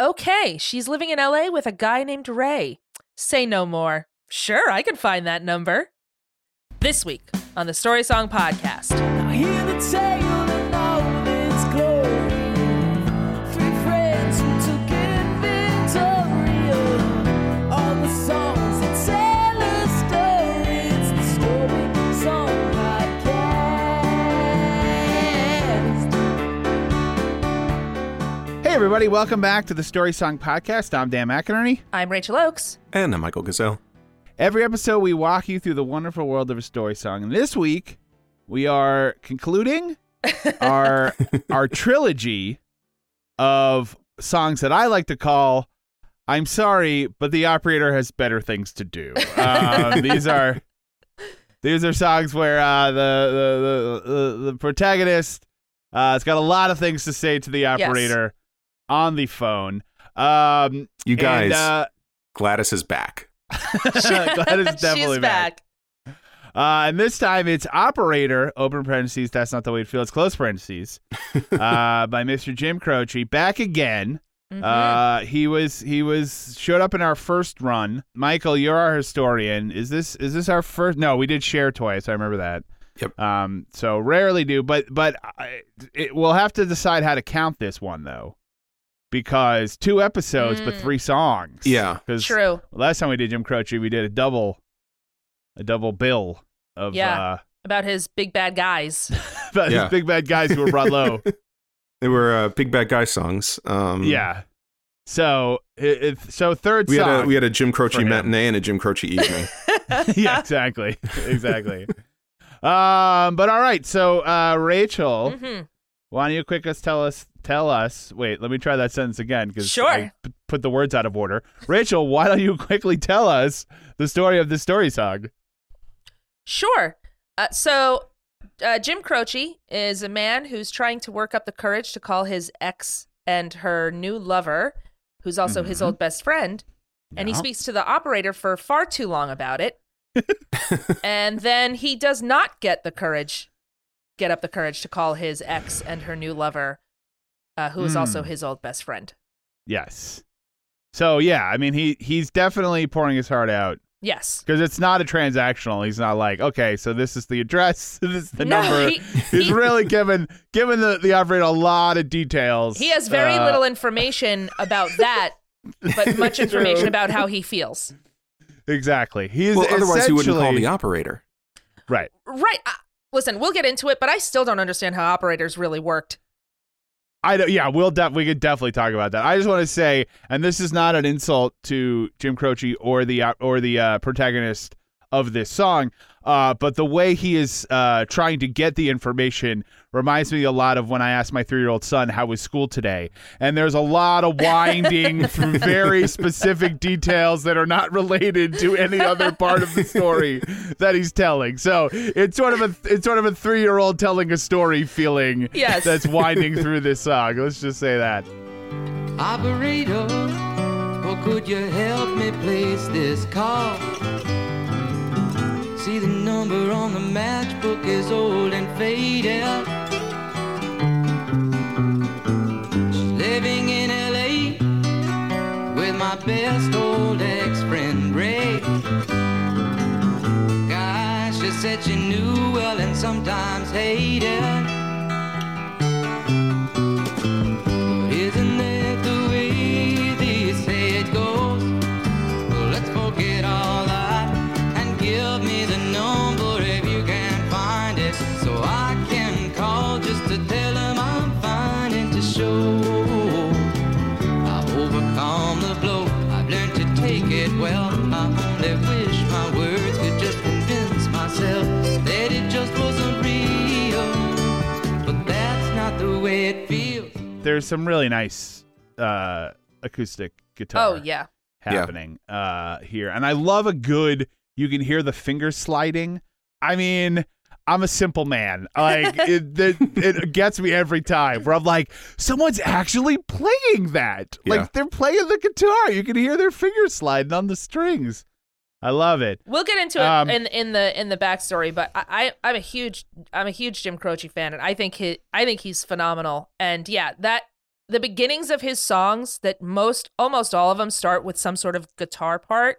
Okay, she's living in LA with a guy named Ray. Say no more. Sure, I can find that number. This week on the Story Song Podcast. Everybody, welcome back to the Story Song Podcast. I'm Dan McInerney. I'm Rachel Oakes. And I'm Michael Gazelle. Every episode, we walk you through the wonderful world of a story song. And this week, we are concluding our our trilogy of songs that I like to call I'm sorry, but the operator has better things to do. Um, these are these are songs where uh, the, the, the the the protagonist uh, has got a lot of things to say to the operator on the phone. Um, You guys, and, uh, Gladys is back. Gladys is definitely She's back. Uh, and this time it's operator, open parentheses, that's not the way it feels, close parentheses, uh, by Mr. Jim Croce. Back again. Mhm. Uh, he was he was showed up in our first run. Michael, you're our historian. Is this is this our first? No, we did share twice. I remember that. Yep. Um, so rarely do, but but I, it, we'll have to decide how to count this one though, because two episodes but Mm. three songs. Yeah. Because True. last time we did Jim Croce, we did a double, a double bill of Yeah. uh, About his big bad guys. about Yeah. his big bad guys who were brought low. They were uh, big bad guy songs. Um, yeah. So it, it, so third we had song. a we had a Jim Croce matinee and a Jim Croce evening. yeah, exactly, exactly. um, but all right. So uh, Rachel, hmm why don't you quick us tell us tell us? Wait, let me try that sentence again because Sure. I p- put the words out of order. Rachel, why don't you quickly tell us the story of the story song? Sure. Uh, so, uh, Jim Croce is a man who's trying to work up the courage to call his ex and her new lover, who's also his Mhm. old best friend, and he speaks to the operator for far too long about it. and then he does not get the courage, get up the courage to call his ex and her new lover, uh, who is also Mm. his old best friend. Yes. So yeah, I mean he he's definitely pouring his heart out Yes. because it's not a transactional. He's not like, okay, so this is the address, this is the No, number. he- He's he- really given given the, the operator a lot of details. He has very Uh, little information about that, but much information about how he feels. Exactly. He's well, otherwise he wouldn't call the operator. right. Right. Listen, we'll get into it, but I still don't understand how operators really worked. I don't, yeah, we'll def- we could definitely talk about that. I just want to say, and this is not an insult to Jim Croce or the or the uh, protagonist of this song, uh, but the way he is uh, trying to get the information reminds me a lot of when I asked my three year old son how was school today, and there's a lot of winding through very specific details that are not related to any other part of the story that he's telling. So it's sort of a it's sort of a three year old telling a story feeling Yes. that's winding through this song. Let's just say that. Operator, or could you help me place this call? See the number on the matchbook is old and faded. She's living in LA with my best old ex-friend Ray. Gosh, she said she knew well and sometimes hated. There's some really nice uh, acoustic guitar. Oh yeah. happening uh here and i love a good you can hear the finger sliding i mean i'm a simple man like it, it, it gets me every time where i'm like someone's actually playing that Yeah. like they're playing the guitar you can hear their fingers sliding on the strings i love it We'll get into it Um, in in the in the backstory, but I, I I'm a huge I'm a huge Jim Croce fan, and I think he I think he's phenomenal. And yeah, that the beginnings of his songs that most almost all of them start with some sort of guitar part.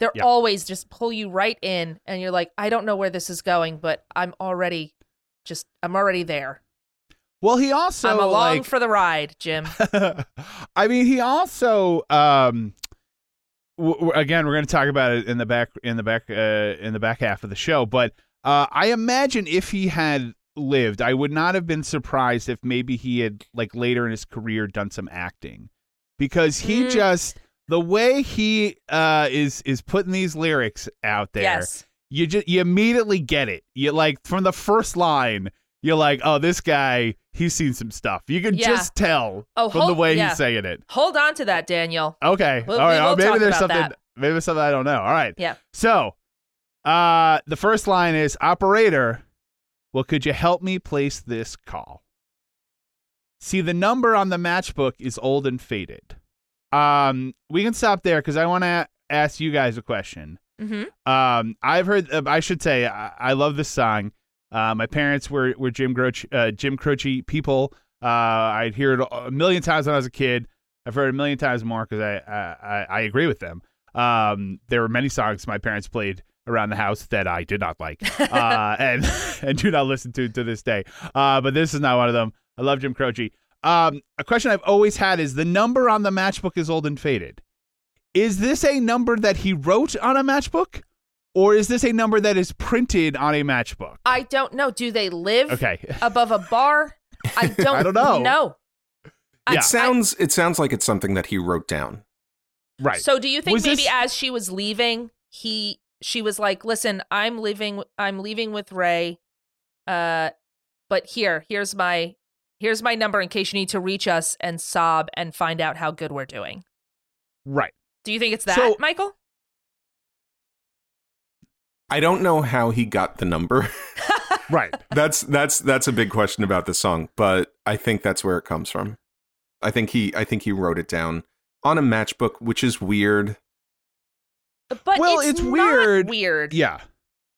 They're Yeah. always just pull you right in, and you're like, I don't know where this is going, but I'm already just I'm already there. well he also I'm along like for the ride, Jim. I mean, he also um w- again, we're going to talk about it in the back in the back uh, in the back half of the show, but uh I imagine if he had lived, I would not have been surprised if maybe he had like later in his career done some acting. Because he Mm. just the way he uh is is putting these lyrics out there Yes. you just you immediately get it. You like from the first line, you're like, oh, this guy, he's seen some stuff. You can Yeah. just tell Oh, from the way yeah. he's saying it. Hold on to that, Daniel. Okay, We'll- all right. we will oh, maybe there's something. that. Maybe there's something I don't know. All right. Yeah. So, uh, the first line is operator. Well, could you help me place this call? See, the number on the matchbook is old and faded. Um, we can stop there because I want to ask you guys a question. Mm-hmm. Um, I've heard. Uh, I should say I, I love this song. Uh, my parents were were Jim Croce, uh, Jim Croce people. Uh, I'd hear it a million times when I was a kid. I've heard it a million times more because I, I I I agree with them. Um, there were many songs my parents played around the house that I did not like, uh, and and do not listen to to this day. Uh, but this is not one of them. I love Jim Croce. Um, a question I've always had is the number on the matchbook is old and faded. Is this a number that he wrote on a matchbook? Or is this a number that is printed on a matchbook? I don't know. Do they live Okay. above a bar? I don't. I don't know. No. I- Yeah. It sounds it sounds like it's something that he wrote down. Right. So do you think Was maybe this- as she was leaving, he she was like, "Listen, I'm leaving. I'm leaving with Ray. Uh, but here, here's my here's my number in case you need to reach us and sob and find out how good we're doing." right. Do you think it's that, So- Michael? I don't know how he got the number. Right. that's that's that's a big question about the song, but I think that's where it comes from. I think he I think he wrote it down on a matchbook, which is weird. But Well, it's, it's not weird. Weird. Yeah.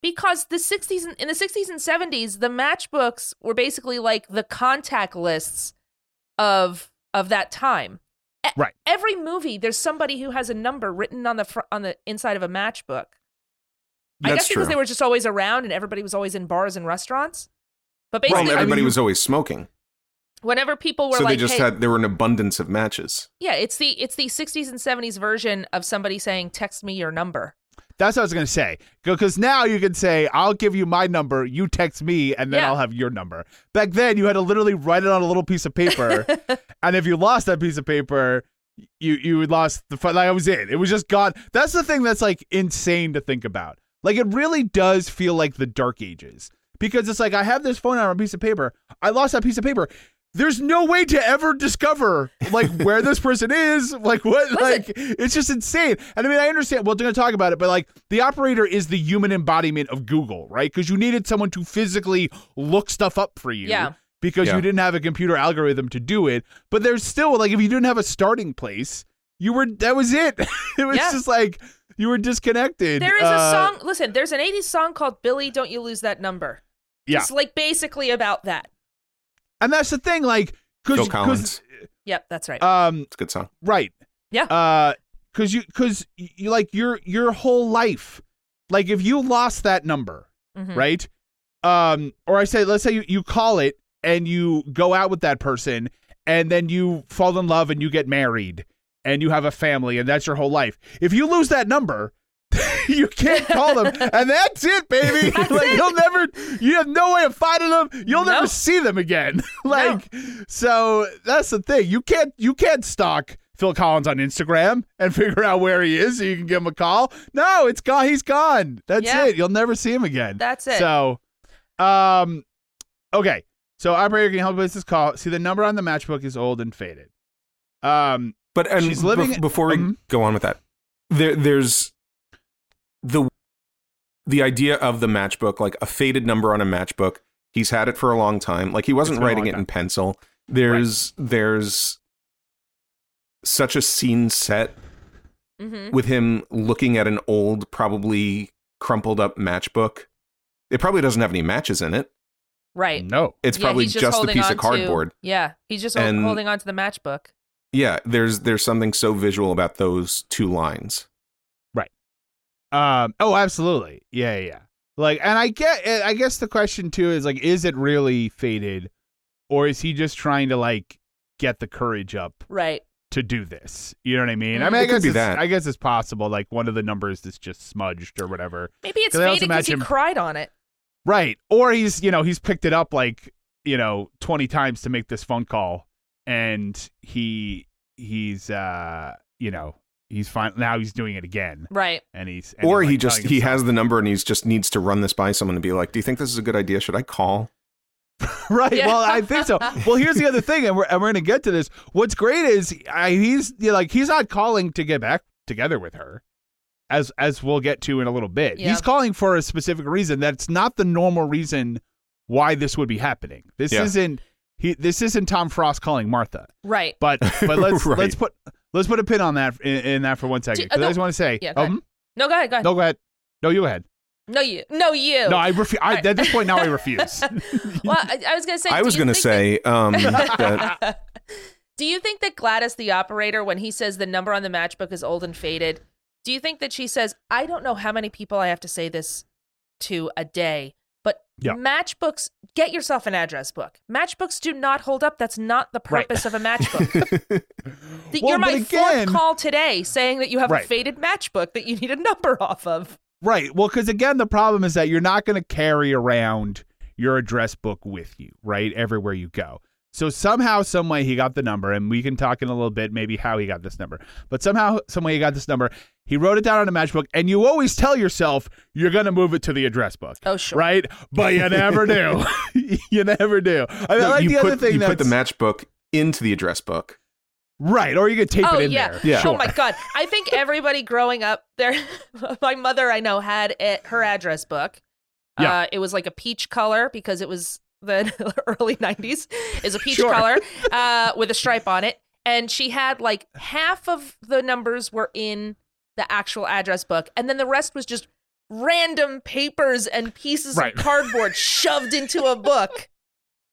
because the 60s and- in the 60s and 70s the matchbooks were basically like the contact lists of of that time Right. every movie there's somebody who has a number written on the fr- on the inside of a matchbook i That's guess because true. they were just always around and everybody was always in bars and restaurants but Well, basically everybody mean- was always smoking, whenever people were so like they just hey, had there were an abundance of matches. yeah it's the it's the 60s and 70s version of somebody saying text me your number That's what I was going to say. Because now you can say, I'll give you my number, you text me, and then Yeah. I'll have your number. Back then, you had to literally write it on a little piece of paper. and if you lost that piece of paper, you you would lost the fun. Like, that was it. It was just gone. That's the thing that's like insane to think about. Like, it really does feel like the dark ages. Because it's like, I have this phone on a piece of paper. I lost that piece of paper. There's no way to ever discover like where this person is, like what, like it's just insane. And I mean, I understand. Well, we're going to talk about it, but like the operator is the human embodiment of Google, right? Because you needed someone to physically look stuff up for you, Yeah. Because Yeah. you didn't have a computer algorithm to do it. But there's still like if you didn't have a starting place, you were that was it. it was Yeah. just like you were disconnected. There is a Uh, song. Listen, there's an '80s song called "Billy, Don't You Lose That Number." Yeah. it's like basically about that. and that's the thing, like Phil because Collins, Yep, that's right. um it's a good song. Right. Yeah. Uh, cause you, cause you like your your whole life, like if you lost that number, Mhm. right? Um, or I say, let's say you, you call it and you go out with that person, and then you fall in love and you get married and you have a family and that's your whole life. If you lose that number. you can't call them, and that's it, baby. like you'll never, you have no way of finding them. You'll No. never see them again. like, so that's the thing. You can't, you can't stalk Phil Collins on Instagram and figure out where he is so you can give him a call. No, it's gone. He's gone. That's Yeah. it. You'll never see him again. That's it. So, um, okay. So operator can you help us this call. See, the number on the matchbook is old and faded. Um, But and She's living- bef- before we um, go on with that, there there's the the idea of the matchbook, like a faded number on a matchbook. He's had it for a long time. Like he wasn't writing it time. in pencil. There's there's such a scene set hmm with him looking at an old, probably crumpled up matchbook. It probably doesn't have any matches in it. Right. No. It's Yeah, probably he's just, the holding piece of cardboard. To, yeah, he's just And- holding on to the matchbook. Yeah, there's there's something so visual about those two lines. Right. Um. Oh, absolutely. Yeah, yeah, yeah. Like, and I get. I guess the question too is like, is it really faded, or is he just trying to like get the courage up Right. to do this? You know what I mean? I Mm. mean, I It could guess be it's, that. I guess it's possible. Like one of the numbers is just smudged or whatever. Maybe it's faded because he imagine- cried on it. Right. Or he's, you know, he's picked it up like, you know, 20 times to make this phone call and he he's uh, you know, he's fine now he's doing it again Right. and he's and or he's, he just telling he has the number and he's just needs to run this by someone and be like, "Do you think this is a good idea? Should I call?" right. Yeah. Well, I think so. Well, here's the other thing and we're and we're going to get to this. What's great is I, he's you know, like he's not calling to get back together with her. As as we'll get to in a little bit. Yeah. He's calling for a specific reason that's not the normal reason why this would be happening. This Yeah. isn't he this isn't Tom Frost calling Martha. Right. But but let's Right. let's put let's put a pin on that in, in that for one second. uh, 'Cause I no- just want to say, Yeah, go um, No, go ahead. Go ahead. no, go ahead. No, you go ahead. No, you. No, you. No, I refuse. I, Alright. at this point now, I refuse. well, I, I was gonna say. I was going to think say um, that that- do you think that Gladys, the operator, when he says the number on the matchbook is old and faded, do you think that she says, "I don't know how many people I have to say this to a day"? Yeah. matchbooks, get yourself an address book. Matchbooks do not hold up. That's not the Right. purpose of a matchbook. The- Well, You're my again- fourth call today saying that you have Right. a faded matchbook that you need a number off of. right. Well, because again, the problem is that you're not going to carry around your address book with you, right, everywhere you go. So somehow, some way, he got the number, and we can talk in a little bit maybe how he got this number. But somehow, some way, he got this number. He wrote it down on a matchbook, and you always tell yourself you're going to move it to the address book. Oh, sure. Right, but you never do. you never do. I, mean, I No, like the put other thing you put the matchbook into the address book. Right, or you could tape oh it in yeah. there. Yeah. Oh my god. I think everybody growing up there my mother I know had it, her address book. Yeah. Uh, it was like a peach color because it was the early 90s. Is a peach Sure. color uh, with a stripe on it and she had like half of the numbers were in the actual address book and then the rest was just random papers and pieces Right. of cardboard shoved into a book.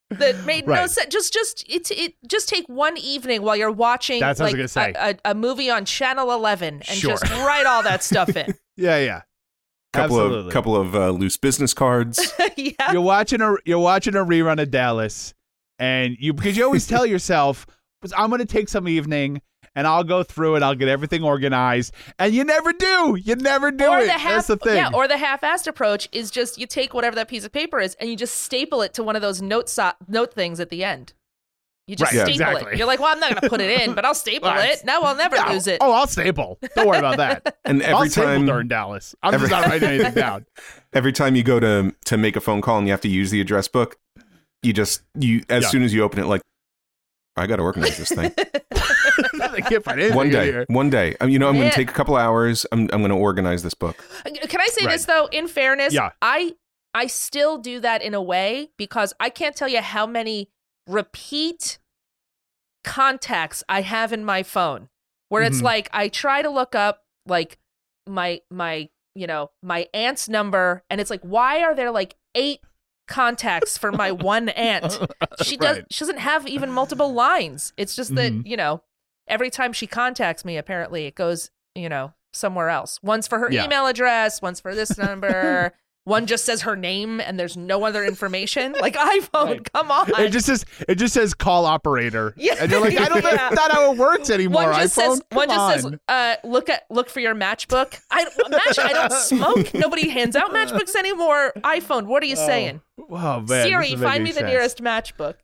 That made no sense. Just, just it, it. Just take one evening while you're watching That's like was gonna say. A, a, a movie on Channel 11 and Sure. just write all that stuff in. Yeah, yeah. Couple Absolutely. of couple of uh, loose business cards. yeah. you're watching a you're watching a rerun of Dallas, and you because you always tell yourself, "I'm going to take some evening and I'll go through it. I'll get everything organized," and you never do. You never do or it. the half, That's the thing. yeah, or the half-assed approach is just you take whatever that piece of paper is and you just staple it to one of those note so- note things at the end. You just Right, yeah, staple exactly. it. You're like, well, I'm not going to put it in, but I'll staple Well, it. No, I'll never Yeah. lose it. Oh, I'll staple. Don't worry about that. And I'll every staple time during Dallas. I'm every- just not writing anything down. every time you go to to make a phone call and you have to use the address book, you just you as Yeah. soon as you open it, like I got to organize this thing. I can't find anything one day, here. one day. Um, you know, I'm going to take a couple hours. I'm I'm going to organize this book. Can I say Right. this though? In fairness, Yeah. I I still do that in a way because I can't tell you how many repeat contacts I have in my phone where it's Mhm. like I try to look up like my my you know my aunt's number and it's like why are there like eight contacts for my one aunt she does Right. she doesn't have even multiple lines it's just that Mhm. you know every time she contacts me apparently it goes you know somewhere else one's for her Yeah. email address one's for this number one just says her name and there's no other information like iphone Right. come on It just says it just says call operator. Yeah. And you're like, I don't know Yeah. that's not how it works anymore. one just iPhone. says one Come just says uh, look at look for your matchbook i match i don't smoke nobody hands out matchbooks anymore iphone what are you saying Oh man. siri find making me the nearest matchbook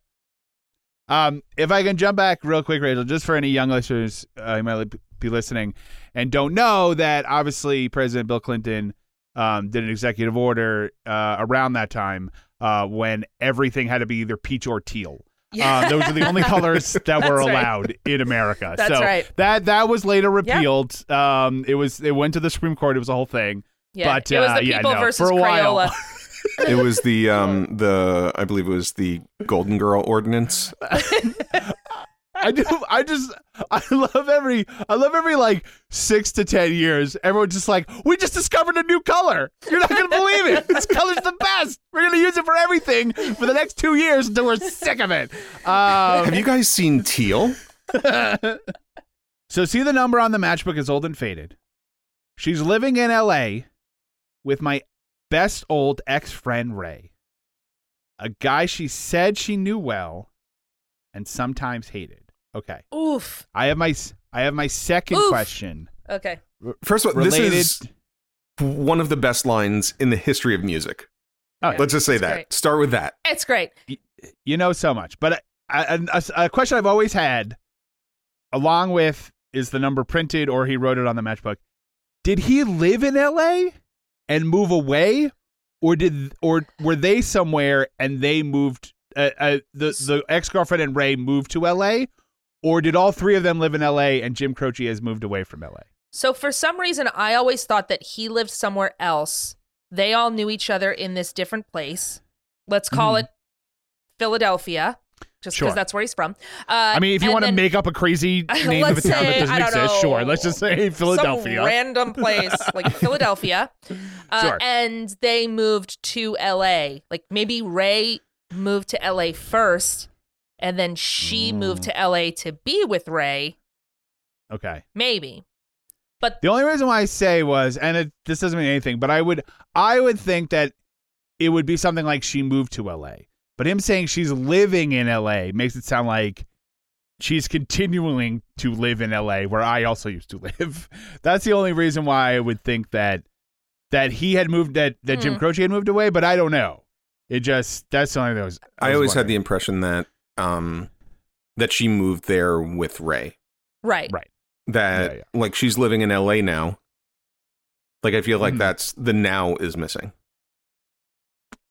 Um, if I can jump back real quick, Rachel, just for any young listeners uh, who might be listening and don't know that obviously President Bill Clinton um, did an executive order uh, around that time uh, when everything had to be either peach or teal. Yeah. Uh, those are the only colors that were That's right. allowed in America. That's so right. that that was later repealed. Um, it was it went to the Supreme Court. It was a whole thing. Yeah, But, it was uh, the yeah, no, versus for a while. It was the um the I believe it was the Golden Girl ordinance. I do. I just. I love every. I love every like six to ten years. Everyone's just like, we just discovered a new color. You're not gonna believe it. This color's the best. We're gonna use it for everything for the next two years until we're sick of it. Um, Have you guys seen teal? so see the number on the matchbook is old and faded. She's living in L.A. with my best old ex friend Ray, a guy she said she knew well, and sometimes hated. Okay. Oof. I have my s- I have my second Oof. question. Okay. First of all, Related. this is one of the best lines in the history of music. Oh, Let's just say It's that. great. Start with that. It's great. you know so much, but a, a, a question I've always had, along with is the number printed or he wrote it on the matchbook. Did he live in L.A. and move away, or did or were they somewhere and they moved? Uh, uh, the the ex girlfriend and Ray moved to L.A. Or did all three of them live in L.A. and Jim Croce has moved away from L.A. So for some reason, I always thought that he lived somewhere else. They all knew each other in this different place. Let's call Mhm. it Philadelphia, just because Sure. that's where he's from. Uh, I mean, if you want to make up a crazy name of a town that doesn't exist, know, sure. Let's just say Philadelphia. some random place like Philadelphia, uh, Sure. and they moved to L.A. Like maybe Ray moved to L.A. first, and then she moved Mm. to L.A. to be with Ray. okay. Maybe. But the only reason why I say was, and it, this doesn't mean anything, but I would, I would think that it would be something like she moved to L.A. But him saying she's living in L.A. makes it sound like she's continuing to live in L.A. where I also used to live. That's the only reason why I would think that that he had moved, that that Jim Hmm. Croce had moved away. But I don't know. It just that's the only thing that was. I always had the impression that um that she moved there with Ray. Right. Right. That Yeah, like she's living in LA now. Like I feel like Mhm. that's the now is missing.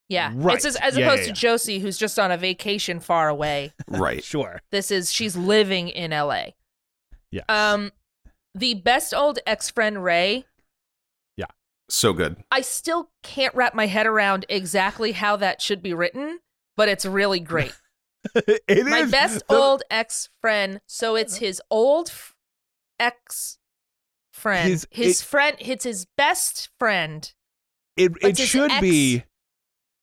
Yeah. Right. It's as, as Yeah, opposed yeah, to. Josie, who's just on a vacation far away. Right. Sure. This is she's living in LA. Yeah. Um, the best old ex friend Ray. Yeah. So good. I still can't wrap my head around exactly how that should be written, but it's really great. it my is best the- old ex friend. So it's his old f- ex friend. His- His, it- friend. It's his best friend. It it should ex- be.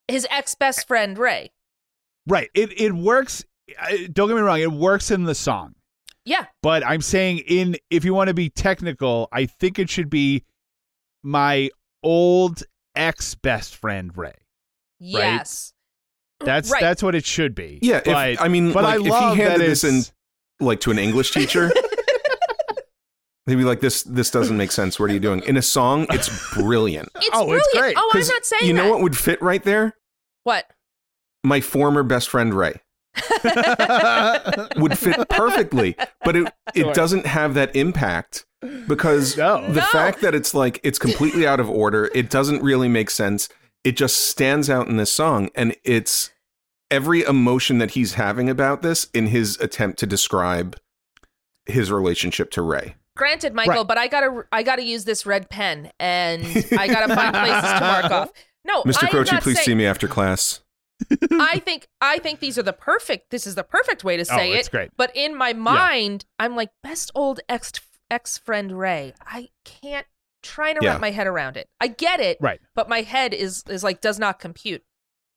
His ex best friend Ray. Right. It it works. Don't get me wrong. It works in the song, Yeah. but I'm saying in if you want to be technical, I think it should be my old ex best friend Ray. Yes. That's right. that's what it should be. Yeah, if- I mean, but like, I if he love handed this in- Like to an English teacher. They'd be like, "This this doesn't make sense. What are you doing?" In a song, it's brilliant. It's Oh, brilliant. it's great. Oh, I'm 'Cause not saying you know that. what would fit right there? What? My former best friend Ray would fit perfectly, but it it Sure. doesn't have that impact because No. the No. fact that it's like it's completely out of order, it doesn't really make sense. It just stands out in this song, and it's every emotion that he's having about this in his attempt to describe his relationship to Ray. Granted, Michael, Right. but I gotta I gotta use this red pen and I gotta find places to mark off. No, Mr. I Croce, please saying- see me after class. I think I think these are the perfect. This is the perfect way to oh, say Oh, it's it. great. But in my mind, I'm like best old ex ex friend Ray. I can't trying to Yeah. wrap my head around it. I get it, Right. But my head is is like does not compute.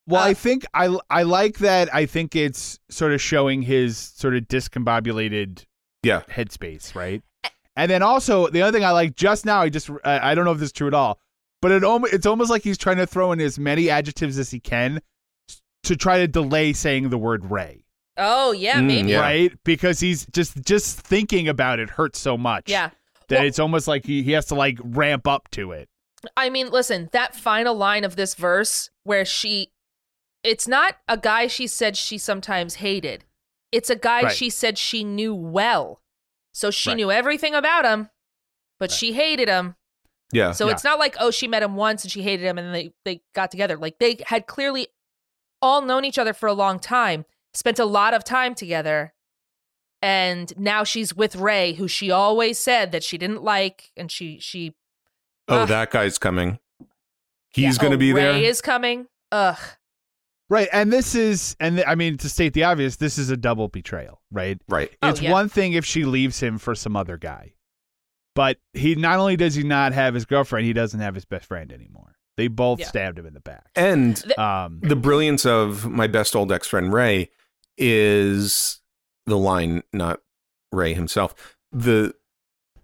Well, Uh, I think I I like that. I think it's sort of showing his sort of discombobulated Yeah. headspace, right? And then also the other thing I like just now, I just I I don't know if this is true at all, but it almost it's almost like he's trying to throw in as many adjectives as he can to try to delay saying the word Ray, Oh yeah, Mm, maybe. Yeah. right? Because he's just just thinking about it hurts so much, Yeah. That Well- it's almost like he, he has to like ramp up to it. I mean, listen, that final line of this verse where she it's not a guy she said she sometimes hated. It's a guy Right. she said she knew well. So she Right. knew everything about him, but Right. she hated him. Yeah. So it's not like, oh, she met him once and she hated him and then they, they got together. Like they had clearly all known each other for a long time. spent a lot of time together. And now she's with Ray, who she always said that she didn't like, and she she Oh, Ugh. that guy's coming. He's Yeah. going to Oh, be Ray there. is coming. Ugh. Right, and this is, and th- I mean to state the obvious, this is a double betrayal, right? right. Oh, It's yeah. one thing if she leaves him for some other guy, but he not only does he not have his girlfriend, he doesn't have his best friend anymore. They both Yeah. stabbed him in the back. And Um, the brilliance of my best old ex friend Ray is the line, not Ray himself. The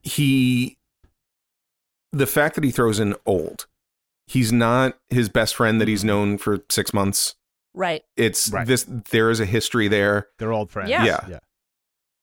he the fact that he throws in old. He's not his best friend that he's known for six months. Right. It's Right. this there is a history there. they're old friends. Yeah. Yeah. yeah,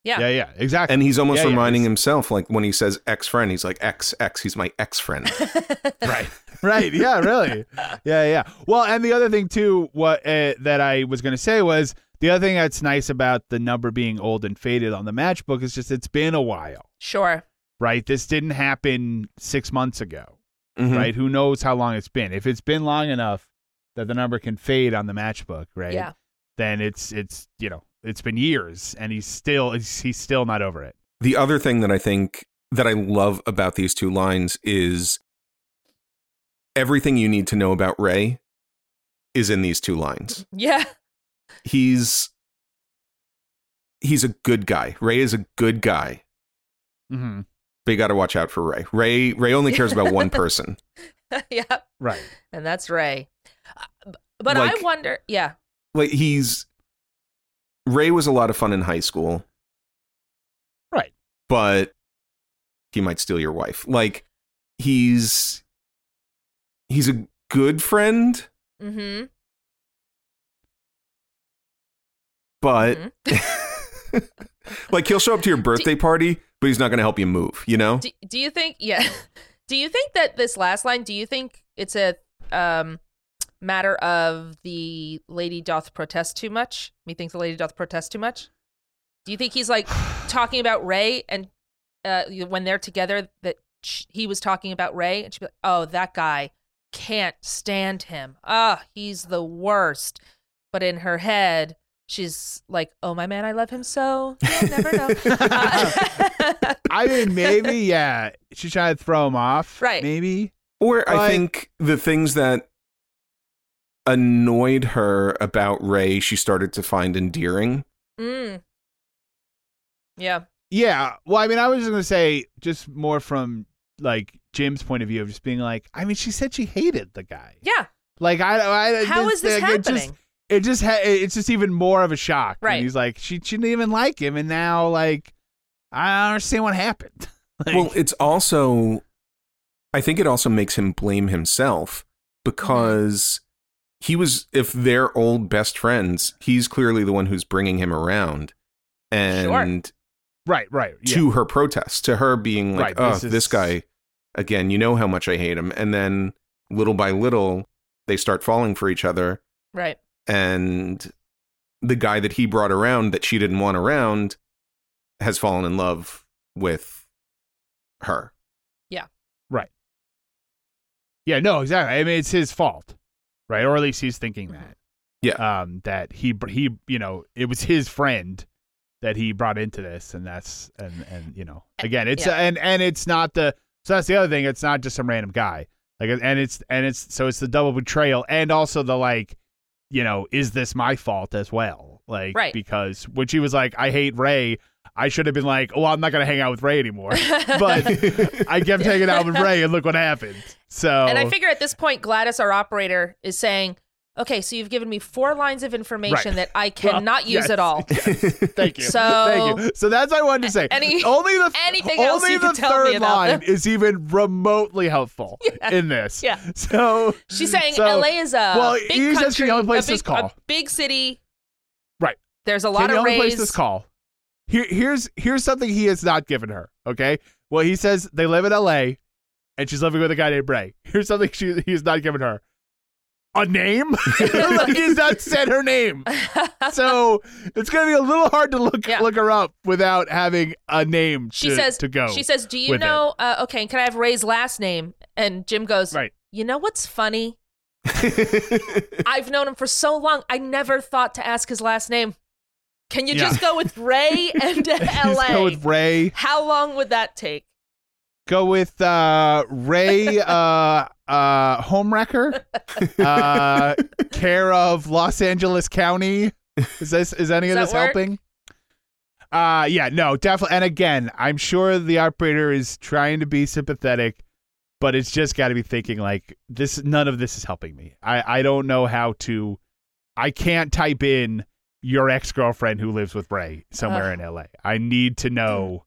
Yeah. yeah, yeah, exactly. And he's almost Yeah, yeah, reminding it's- himself, like when he says ex friend, he's like ex ex, he's my ex friend. right right yeah really yeah yeah well and the other thing too what uh, that i was going to say was the other thing that's nice about the number being old and faded on the matchbook is just it's been a while Sure. right this didn't happen six months ago Mhm. right who knows how long it's been if it's been long enough that the number can fade on the matchbook right Yeah. then it's it's you know it's been years and he's still he's, he's still not over it The other thing that I think that I love about these two lines is everything you need to know about Ray is in these two lines. Yeah. He's he's a good guy. Ray is a good guy. mm-hmm. But you got to watch out for Ray. Ray Ray only cares about one person. yeah. right And that's Ray. Uh, b- But I wonder, yeah. Like he's Ray was a lot of fun in high school, right but he might steal your wife. Like he's he's a good friend, Mm-hmm. But Mm-hmm. like he'll show up to your birthday party, but he's not going to help you move. You know? Do, do you think, yeah. Do you think that this last line, do you think it's a um matter of the lady doth protest too much? Methinks the lady doth protest too much? Do you think he's like talking about Ray and uh, when they're together that sh- he was talking about Ray and she'd be like, oh, that guy can't stand him. Ah, he's the worst. But in her head, she's like, oh, my man, I love him so. You'll never know. Uh, i mean maybe yeah she's trying to throw him off Right. maybe Or I think the things that annoyed her about Ray, she started to find endearing. mm. Yeah. Yeah. Well, I mean, I was just gonna say, just more from like Jim's point of view of just being like, I mean, she said she hated the guy. Yeah. Like, I, I How is this like, it just- happening? It just, ha- it's just even more of a shock. when Right. he's like, she, she didn't even like him, and now like, I don't understand what happened. like, well, it's also, I think it also makes him blame himself because he was, if they're old best friends, he's clearly the one who's bringing him around. And right, right. Yeah. to her protest, to her being like, Right, oh, this this, guy, again, you know how much I hate him. And then little by little, they start falling for each other. Right. And the guy that he brought around that she didn't want around has fallen in love with her. Yeah, Right. Yeah, no, exactly. I mean, it's his fault, right? Or at least he's thinking Mhm. that. Yeah. Um, that he he you know it was his friend that he brought into this, and that's and and you know again it's Yeah. and and it's not the so that's the other thing. It's not just some random guy. Like and it's and it's so it's the double betrayal and also the like, you know, is this my fault as well? Like Right. because when she was like, I hate Ray. I should have been like, oh, I'm not gonna hang out with Ray anymore. but I kept hanging out with Ray, and look what happened. So And I figure at this point, Gladys, our operator, is saying, okay, so you've given me four lines of information Right. that I Well, cannot use yes. at all. Thank you. So- Thank you. So that's what I wanted to say. Any- only the anything only else you the can tell third me about line them? is even remotely helpful in this. Yeah. So She's saying So- LA is a well, big country, the only place a big, this call. big city. Right. There's a can lot the of only place this call. Here, here's here's something he has not given her. Okay. Well, he says they live in L.A. and she's living with a guy named Ray. Here's something she he's not given her. A name? like he's not said her name. So it's gonna be a little hard to look Yeah. look her up without having a name She to, says to go. She says, "Do you know? Uh, okay, can I have Ray's last name?" And Jim goes, Right. You know what's funny? I've known him for so long. I never thought to ask his last name. Can you Yeah. just go with Ray and LA? go with Ray. How long would that take? Go with uh, Ray, uh, uh, homewrecker, uh, care of Los Angeles County. Is this is any of this work? helping? Uh, yeah, no, definitely. And again, I'm sure the operator is trying to be sympathetic, but it's just got to be thinking like this. None of this is helping me. I I don't know how to. I can't type in your ex girlfriend who lives with Ray somewhere in L.A. I need to know.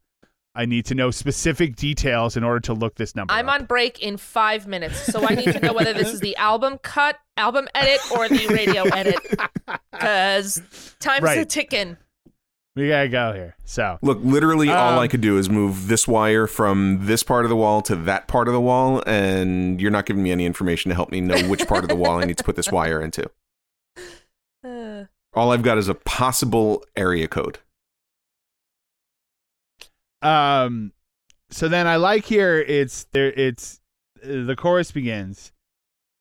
I need to know specific details in order to look this number. I'm up. on break in five minutes, so I need to know whether this is the album cut, album edit, or the radio edit. Because time's a ticking. We gotta go here. So Look, literally, all Um, I could do is move this wire from this part of the wall to that part of the wall, and you're not giving me any information to help me know which part of the wall I need to put this wire into. Uh, All I've got is a possible area code. Um so then I like here it's there it's uh, the chorus begins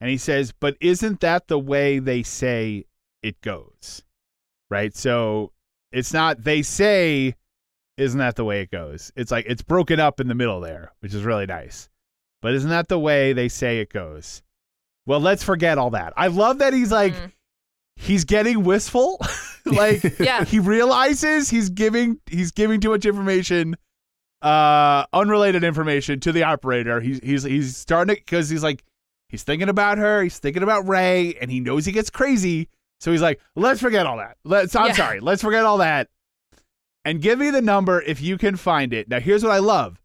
and he says, "But isn't that the way they say it goes?" Right? So it's not they say isn't that the way it goes? It's like it's broken up in the middle there, which is really nice. But isn't that the way they say it goes? Well, let's forget all that. I love that he's like Mm. he's getting wistful. like Yeah. he realizes he's giving he's giving too much information uh unrelated information to the operator. He's he's he's starting to cuz he's like he's thinking about her, he's thinking about Ray and he knows he gets crazy. So he's like, "Let's forget all that. Let's I'm Yeah. sorry. Let's forget all that." And give me the number if you can find it. Now here's what I love.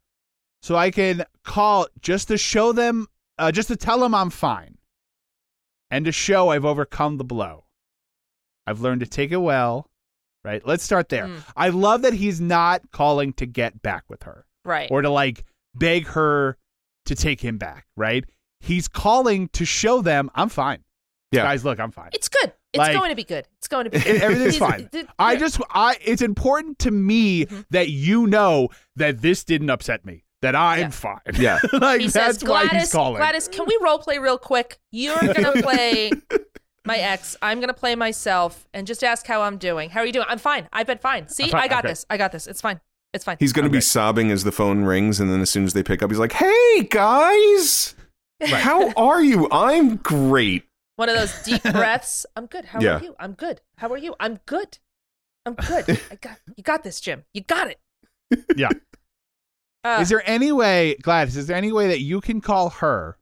So I can call just to show them uh, just to tell them I'm fine. And to show I've overcome the blow. I've learned to take it well. Right? Let's start there. Mm. I love that he's not calling to get back with her right. or to like beg her to take him back, right? He's calling to show them I'm fine. Yeah. Guys, look, I'm fine. it's good. It's Like- going to be good. It's going to be good. everything's fine. I just I it's important to me Mhm. that you know that this didn't upset me. That I'm Yeah. fine. Yeah. like he that's says, why he's calling. Gladys, can we role play real quick? You're gonna play my ex. I'm gonna play myself, and just ask how I'm doing. How are you doing? I'm fine. I've been fine. See, I'm fine. I got Okay. this. I got this. It's fine. It's fine. He's going to be sobbing as the phone rings, and then as soon as they pick up, he's like, "Hey guys, how are you? I'm great." One of those deep breaths. I'm good. How Yeah. are you? I'm good. How are you? I'm good. I'm good. I got you. Got this, Jim. You got it. Yeah. Uh, is there any way, Gladys, is there any way that you can call her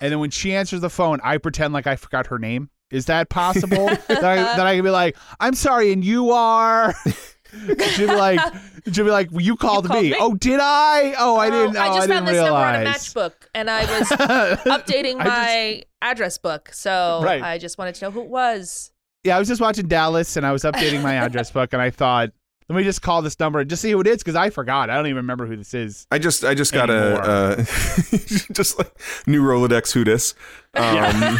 and then when she answers the phone, I pretend like I forgot her name? Is that possible? that, I, that I can be like, I'm sorry, and you are. she'll be like, she'll be like, well, you called, called me. me? Oh, did I? Oh, I didn't. I oh, just I didn't found this number on a matchbook, and I was updating I my address book. So Right. I just wanted to know who it was. Yeah, I was just watching Dallas and I was updating my address book and I thought, let me just call this number and just see who it is because I forgot. I don't even remember who this is. I just, I just got Anymore. a, uh, just like new Rolodex. Who dis? Um,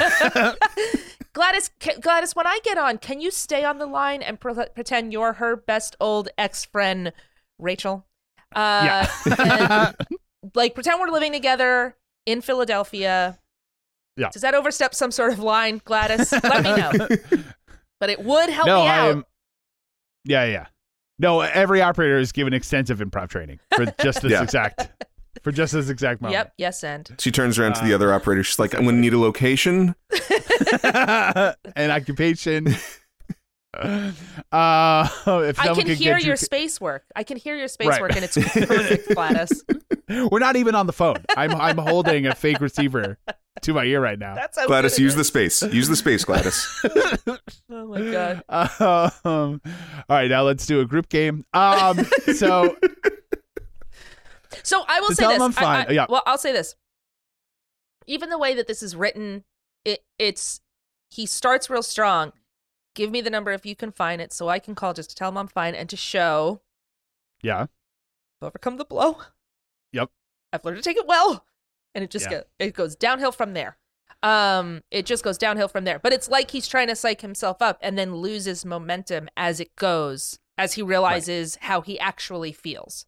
Gladys, ca- Gladys, when I get on, can you stay on the line and pre- pretend you're her best old ex friend, Rachel? Uh, yeah. and, like pretend we're living together in Philadelphia. Yeah. Does that overstep some sort of line, Gladys? Let me know. But it would help no, me I out. am. Yeah, yeah. No, every operator is given extensive improv training for just this Yeah. exact, for just this exact moment. Yep. Yes, and she turns around to Uh, the other operator. She's like, "I'm going to need a location." and occupation. Uh, if I someone can hear get your you- space work. I can hear your space Right. work, and it's perfect, Gladys. We're not even on the phone. I'm I'm holding a fake receiver to my ear right now. That's how Gladys, good it use the space. Use the space, Gladys. Oh my god. Um, all right, now let's do a group game. Um, so So I will say this. I'm fine. I- Yeah. Well, I'll say this. Even the way that this is written, it it's he starts real strong. Give me the number if you can find it, so I can call just to tell him I'm fine and to show yeah, overcome the blow. Yep. I've learned to take it well, and it just Yeah. go, it goes downhill from there. Um, it just goes downhill from there. But it's like he's trying to psych himself up and then loses momentum as it goes, as he realizes how he actually feels.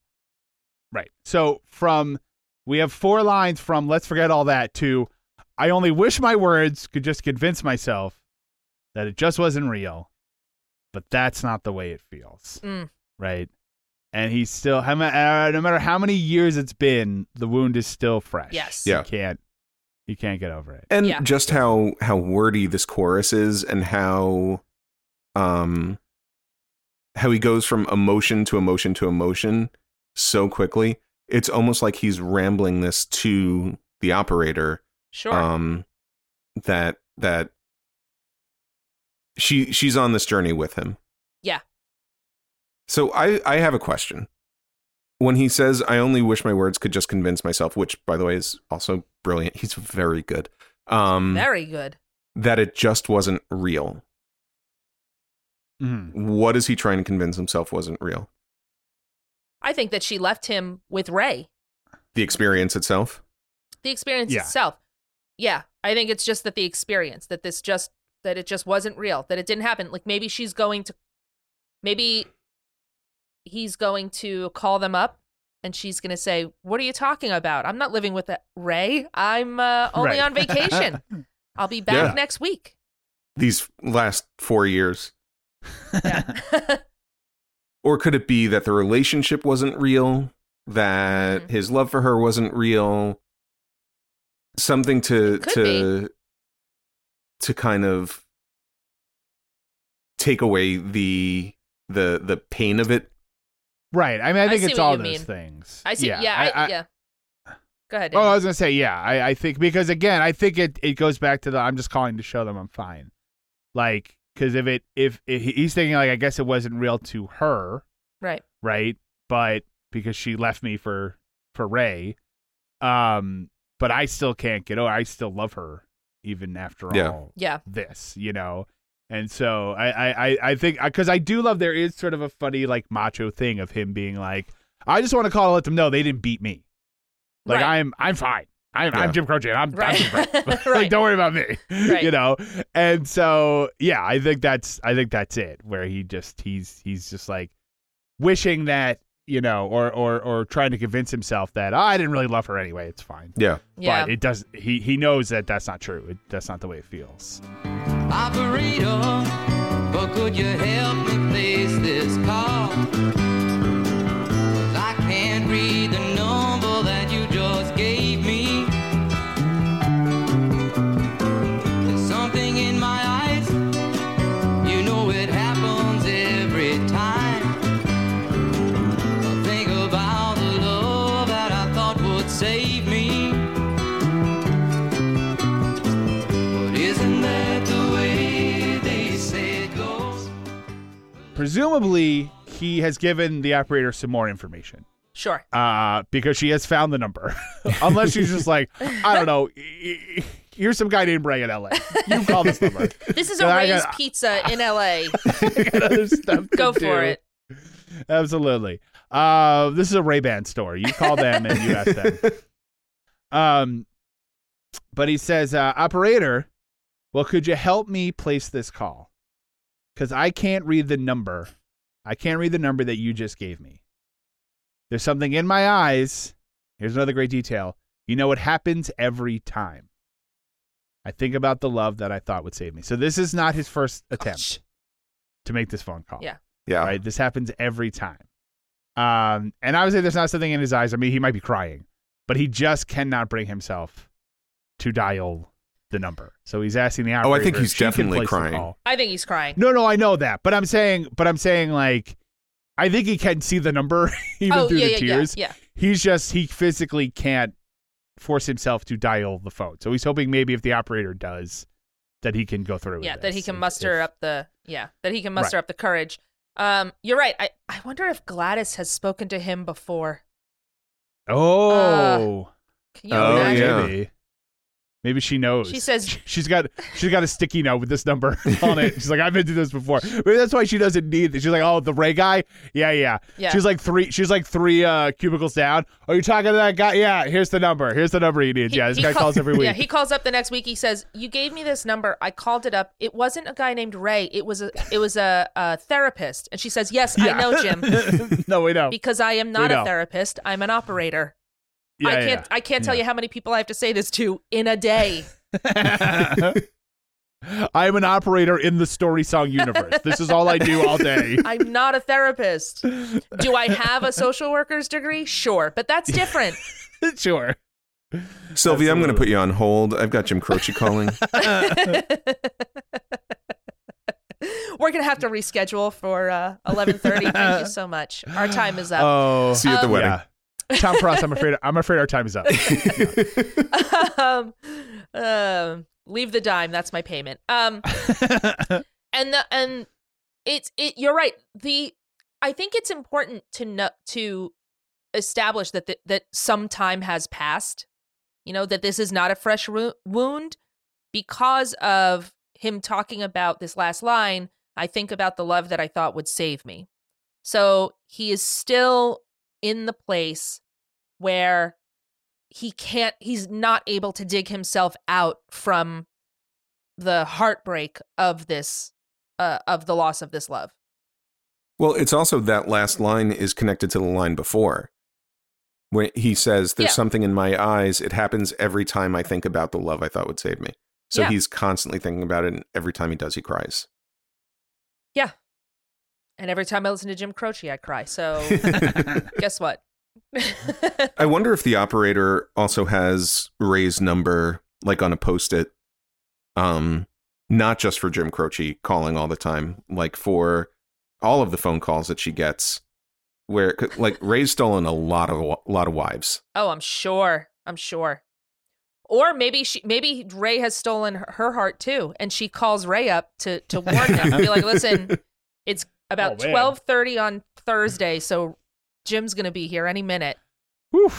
Right. So from we have four lines from let's forget all that to I only wish my words could just convince myself that it just wasn't real. but that's not the way it feels, Mm. right? And he's still, how ma- uh, no matter how many years it's been, the wound is still fresh. Yes. Yeah. he can't, he can't get over it. and Yeah. just how how wordy this chorus is and how um how he goes from emotion to emotion to emotion so quickly it's almost like he's rambling this to the operator Sure. um that that she she's on this journey with him Yeah. so i i have a question when he says i only wish my words could just convince myself which by the way is also brilliant he's very good um Very good. that it just wasn't real Mhm. what is he trying to convince himself wasn't real I think that she left him with Ray. the experience itself The experience Yeah. itself. Yeah. I think it's just that the experience, that this just that it just wasn't real, that it didn't happen. Like maybe she's going to maybe he's going to call them up and she's going to say, "What are you talking about? I'm not living with that Ray. I'm uh, only Right. on vacation. I'll be back Yeah. next week." these last four years Yeah. or could it be that the relationship wasn't real that Mhm. his love for her wasn't real something to Could to to kind of take away the the the pain of it Right. I mean, I I think see it's all those mean. things. I see. Yeah, I, yeah. Go ahead. Oh, I was gonna say, yeah. I, I think because again, I think it, it goes back to the I'm just calling to show them I'm fine. Like, because if it if, if he's thinking like I guess it wasn't real to her, right. right? But because she left me for for Ray, um, but I still can't get over. I still love her even after Yeah. all Yeah. this, you know. And so I I I, I think because I do love there is sort of a funny like macho thing of him being like I just want to call and let them know they didn't beat me. Like Right. I'm I'm fine. I'm, Yeah. I'm Jim Croce. I'm, Right. I'm Jim Croce. like Right. don't worry about me. Right. You know. And so yeah, I think that's I think that's it. Where he just he's he's just like wishing that you know or or or trying to convince himself that oh, I didn't really love her anyway. It's fine. yeah Yeah. But it does. He he knows that that's not true. It, that's not the way it feels. Operator, but could you help me place this call? Presumably, he has given the operator some more information. sure. uh, because she has found the number. Unless she's just like, I don't know. Here's some guy named Ray in LA. You call this number. This is a Ray's got- Pizza in LA. I other stuff Go for do. it. Absolutely. Uh, this is a Ray Ban store. You call them and you ask them. Um, but he says, uh, operator, well, could you help me place this call? Because I can't read the number. I can't read the number that you just gave me. There's something in my eyes. Here's another great detail. You know, it happens every time. I think about the love that I thought would save me. So this is not his first attempt to make this phone call Yeah. yeah right? This happens every time. Um, and obviously, there's not something in his eyes. I mean, he might be crying, but he just cannot bring himself to dial the number. So he's asking the operator. Oh, I think he's definitely crying. I think he's crying. No, no, I know that, but I'm saying, but I'm saying, like, I think he can see the number even oh, through yeah, the yeah, tears. yeah, yeah. He's just he physically can't force himself to dial the phone. So he's hoping maybe if the operator does, that he can go through. with Yeah, that he can If- muster if- up the yeah, that he can muster Right. up the courage. Um, you're right. I, I wonder if Gladys has spoken to him before. Oh. Can you Oh, imagine? yeah. Maybe. Maybe she knows. She says- she's got she's got a sticky note with this number on it. She's like, I've been through this before. Maybe that's why she doesn't need this. She's like, oh, the Ray guy. Yeah, yeah. Yeah. She's like three. She's like three uh, cubicles down. Are you talking to that guy? Yeah. Here's the number. Here's the number he needs. He- yeah. This he guy call- calls every week. Yeah, he calls up the next week. He says, "You gave me this number. I called it up. It wasn't a guy named Ray. It was a it was a, a therapist." And she says, "Yes, I know, Jim, no, we know. because I am not We a know. therapist. I'm an operator. Yeah, I can't yeah. I can't tell Yeah. you how many people I have to say this to in a day." I'm an operator in the story song universe. This is all I do all day. I'm not a therapist. Do I have a social worker's degree? Sure, but that's different. sure. Sylvia, I'm going to put you on hold. I've got Jim Croce calling. We're gonna have to reschedule for uh, 11:30. Thank you so much. Our time is up. Oh, See you at the Um, wedding. yeah. Tom Frost, I'm afraid I'm afraid our time is up. um, um, leave the dime. That's my payment. Um, and the and it's it. You're right. The I think it's important to know to establish that the, that some time has passed. You know that this is not a fresh wo- wound because of him talking about this last line. I think about the love that I thought would save me. So he is still in the place where he can't he's not able to dig himself out from the heartbreak of this uh, of the loss of this love Well, it's also that last line is connected to the line before. When he says, There's Yeah. something in my eyes. It happens every time I think about the love I thought would save me. So Yeah. he's constantly thinking about it, and every time he does, he cries. And every time i listen to jim croce i cry. So guess what? I wonder if the operator also has Ray's number, like on a post it, um, not just for Jim Croce calling all the time, like for all of the phone calls that she gets, where like Ray's stolen a lot of a lot of wives. oh i'm sure. I'm sure. Or maybe she maybe ray has stolen her, her heart too and she calls ray up to to warn him be like listen it's about Oh, 12:30 on thursday so jim's gonna be here any minute Whew.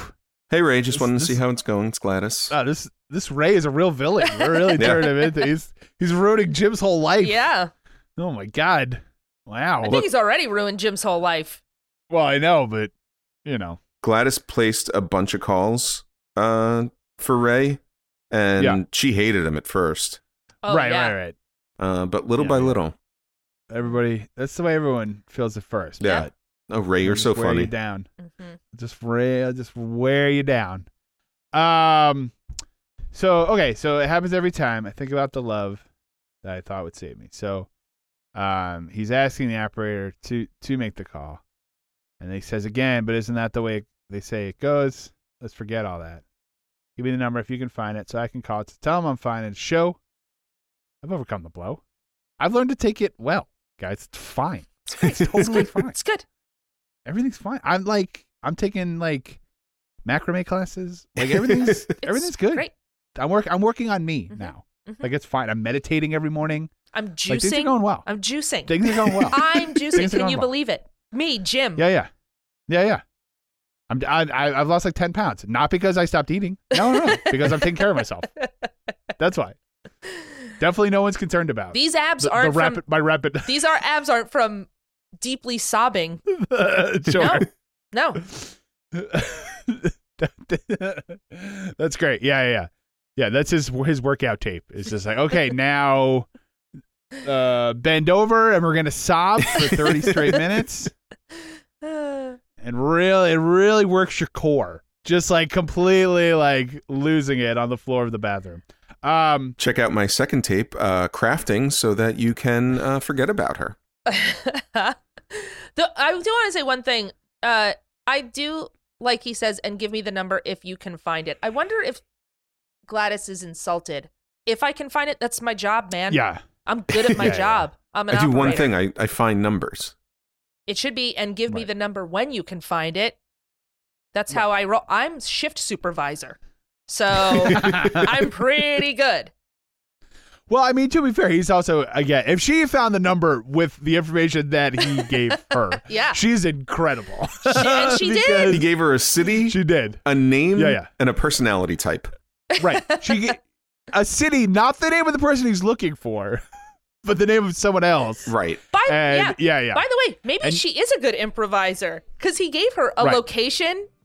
Hey Ray, just This- wanted to this- see how it's going. It's Gladys. Oh, this this Ray is a real villain. We're really Yeah. turning him into he's he's ruining Jim's whole life. yeah Oh my god. Wow. i think he's already ruined jim's whole life well, I know, but you know. Gladys placed a bunch of calls uh, for Ray, and Yeah. she hated him at first, oh right, yeah right, right. uh, but little Yeah, by little, Everybody that's the way everyone feels at first. Yeah. but oh Ray, you're so funny. just so wear. You down. Mhm. Just wear just wear you down. Um so okay, so it happens every time. I think about the love that I thought would save me. So um he's asking the operator to to make the call. And he says again, but isn't that the way they say it goes? Let's forget all that. Give me the number if you can find it so I can call it to tell him I'm fine and show I've overcome the blow. I've learned to take it well, guys. It's fine. It's totally fine. it's good Everything's fine. I'm like I'm taking like macrame classes. Like everything's everything's good. great I'm work I'm working on me Mhm. now. Mhm. Like it's fine. I'm meditating every morning. i'm Like things are going well. i'm juicing Things are going well. i'm juicing can you well. believe it me jim Yeah, yeah, yeah, yeah. I'm I, I I've lost like ten pounds. Not because I stopped eating. No, no, no. because I'm taking care of myself. That's why. Definitely, no one's concerned about these abs the, the aren't rapid. from My rapid. these are abs aren't from deeply sobbing sure. no that's great. Yeah, yeah, yeah. Yeah, that's his his workout tape. It's just like, okay, now uh bend over and we're gonna sob for 30 straight minutes. And really it really works your core. Just like completely like losing it on the floor of the bathroom. Um Check out my second tape, uh, crafting, so that you can uh, forget about her. the, I do want to say one thing. Uh, I do like he says, and give me the number if you can find it. I wonder if Gladys is insulted. If I can find it, that's my job, man. yeah. I'm good at my Yeah, yeah. job. I'm an I do one thing. I, I find numbers. It should be, and give me the number when you can find it. That's how I roll. I'm shift supervisor, so I'm pretty good. Well, I mean, to be fair, he's also again. If she found the number with the information that he gave her, Yeah. she's incredible. and she did. He gave her a city, She did. a name, Yeah, yeah. and a personality type. Right. She a city, not the name of the person he's looking for, but the name of someone else. Right. By And yeah, yeah, yeah. By the way, maybe And- she is a good improviser because he gave her a Right. location,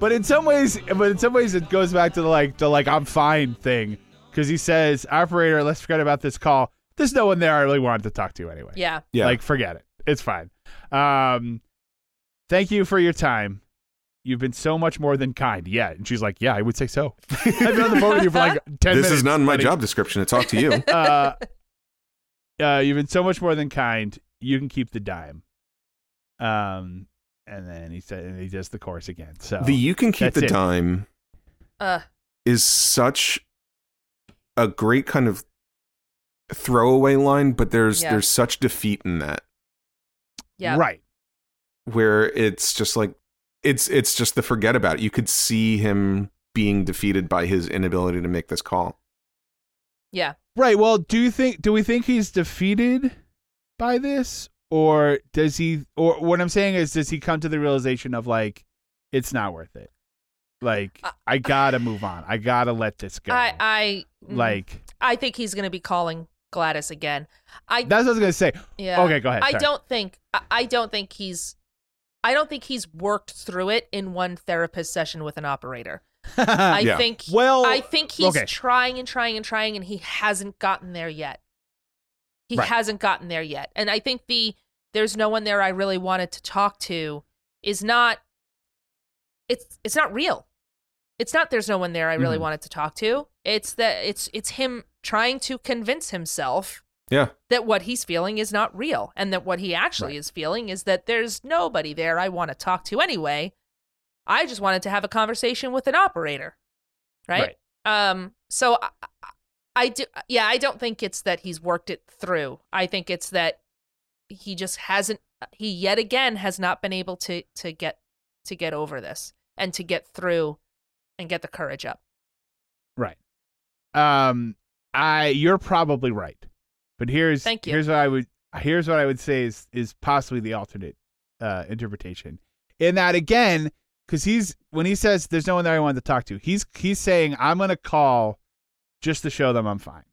But in some ways, but in some ways, it goes back to the like the like I'm fine thing because he says, "Operator, let's forget about this call. There's no one there I really wanted to talk to anyway. Yeah. Yeah. Like, forget it. It's fine. Um, thank you for your time. You've been so much more than kind. Yeah. And she's like, Yeah, I would say so. I've been on the phone with you for like ten this minutes. is not in my buddy. job description to talk to you. Uh, uh, you've been so much more than kind. You can keep the dime. Um, and then he said, and he does the chorus again. So the you can keep the it. dime Uh, is such a great kind of throwaway line, but there's Yeah. there's such defeat in that yeah. right. where it's just like it's it's just the forget about it. You could see him being defeated by his inability to make this call. Yeah. Right. Well, do you think do we think he's defeated by this or does he or what I'm saying is does he come to the realization of like it's not worth it? Like Uh, I got to move on. I got to let this go. I I mm, like I think he's going to be calling Gladys again. I that's what I was going to say. yeah. Okay, go ahead. I Sorry. don't think I, I don't think he's I don't think he's worked through it in one therapist session with an operator. I Yeah. think Well, I think he's okay. trying and trying and trying and he hasn't gotten there yet. He Right. hasn't gotten there yet. And I think the there's no one there I really wanted to talk to is not it's it's not real. It's not there's no one there I really Mhm. wanted to talk to. It's that it's it's him trying to convince himself Yeah. that what he's feeling is not real and that what he actually Right. is feeling is that there's nobody there I want to talk to anyway. I just wanted to have a conversation with an operator. Right? Um so I, I- do yeah, I don't think it's that he's worked it through. I think it's that he just hasn't he yet again has not been able to to get to get over this and to get through and get the courage up. Right. Um I you're probably right. But here's Thank you. here's what I would here's what I would say is is possibly the alternate uh interpretation. In that again, cuz he's when he says there's no one there I wanted to talk to, he's he's saying I'm going to call just to show them I'm fine.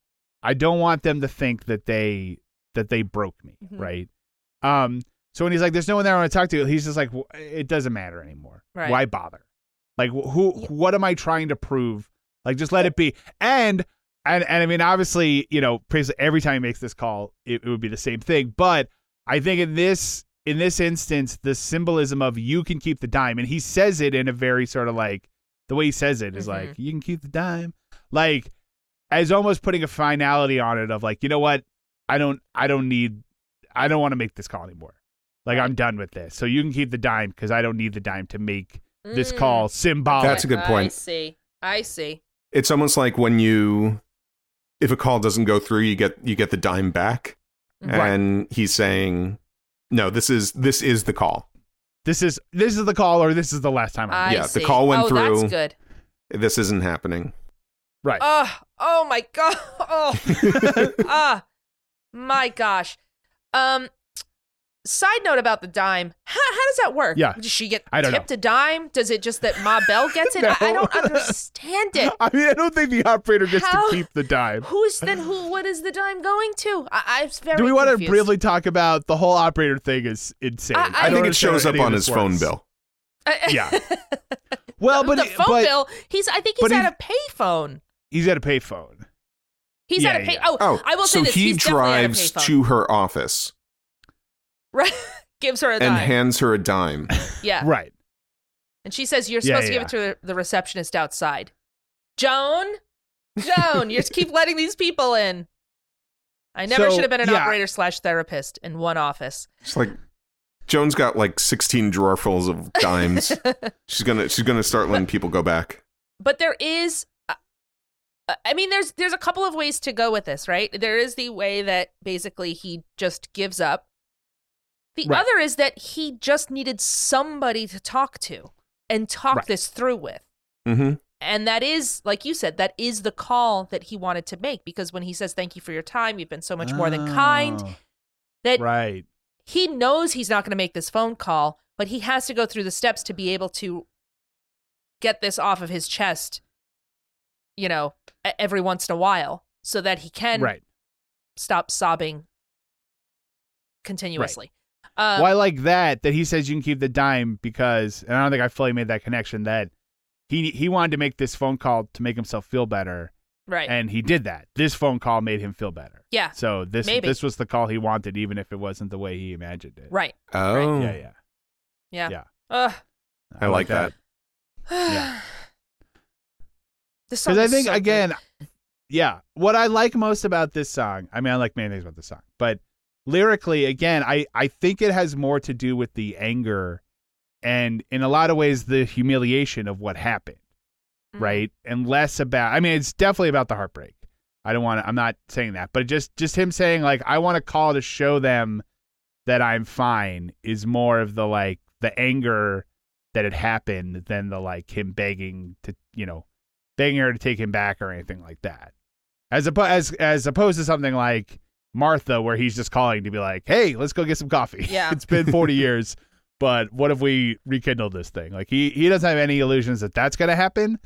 I don't want them to think that they that they broke me, Mhm. right? Um so when he's like there's no one there I want to talk to, he's just like "W- it doesn't matter anymore. Right. Why bother? Like who Yeah. what am I trying to prove? Like just let it be. And and and I mean obviously, you know, every time he makes this call, it, it would be the same thing. But I think in this in this instance, the symbolism of you can keep the dime, and he says it in a very sort of like the way he says it is Mhm. like you can keep the dime, like as almost putting a finality on it of like you know what I don't I don't need I don't want to make this call anymore. Like I'm done with this. So you can keep the dime because I don't need the dime to make this Mm. call symbolic. That's a good point. I point. see. I see. It's almost like when you if a call doesn't go through, you get you get the dime back. Right. And he's saying, No, this is this is the call. This is this is the call or this is the last time. I'm I Yeah, the call went oh, through. That's good. This isn't happening. right. Oh, oh my god. Oh, ah, my gosh. Um, side note about the dime. How, how does that work? Yeah. Does she get I don't know. tipped a dime? Does it just that Ma Bell gets it? I, I don't understand it. I mean, I don't think the operator gets How- to keep the dime. Who's then who? What is the dime going to? I, I'm very. Do we want to briefly talk about the whole operator thing? Is insane. I- I I, think it shows up on this his phone works. bill. Yeah. Well, the, but the phone but bill. He's. I think he's at a payphone. He's at a payphone. He's Yeah, at a pay. yeah. Oh, Oh, I will so say this. he he's definitely at a drives to her office Right. Gives her a and dime. hands her a dime. yeah. Right. And she says, You're Yeah, supposed to give it to the, the receptionist outside. Joan? Joan, you just keep letting these people in. I never So, should have been an yeah. operator slash therapist in one office. It's like Joan's got like 16 drawerfuls of dimes. she's gonna she's gonna start letting people go back. but there is I mean there's there's a couple of ways to go with this, right? There is the way that basically he just gives up. The Right. other is that he just needed somebody to talk to and talk Right. this through with. Mm-hmm. And that is, like you said, that is the call that he wanted to make because when he says, Thank you for your time, you've been so much more than kind, Oh, that Right. he knows he's not going to make this phone call, but he has to go through the steps to be able to get this off of his chest, you know, e- every once in a while. so that he can right. stop sobbing continuously. Um, well, I like that that he says you can keep the dime because, and I don't think I fully made that connection that he he wanted to make this phone call to make himself feel better, right. and he did that. This phone call made him feel better. yeah. So this Maybe. this was the call he wanted, even if it wasn't the way he imagined it. Right. Oh, Yeah, yeah. Yeah. Yeah. Ugh. I like that. yeah. This song Because I think so good. again, yeah, what I like most about this song, I mean, I like many things about this song, but lyrically, again, I I think it has more to do with the anger, and in a lot of ways, the humiliation of what happened, Mhm. right, and less about. I mean, it's definitely about the heartbreak. I don't want to. I'm not saying that, but just just him saying like, I want to call to show them that I'm fine is more of the like the anger that had happened than the like him begging to you know begging her to take him back or anything like that. As opposed as as opposed to something like Martha, where he's just calling to be like, "Hey, let's go get some coffee." Yeah. it's been forty years, but what if we rekindle this thing? Like he he doesn't have any illusions that that's gonna happen,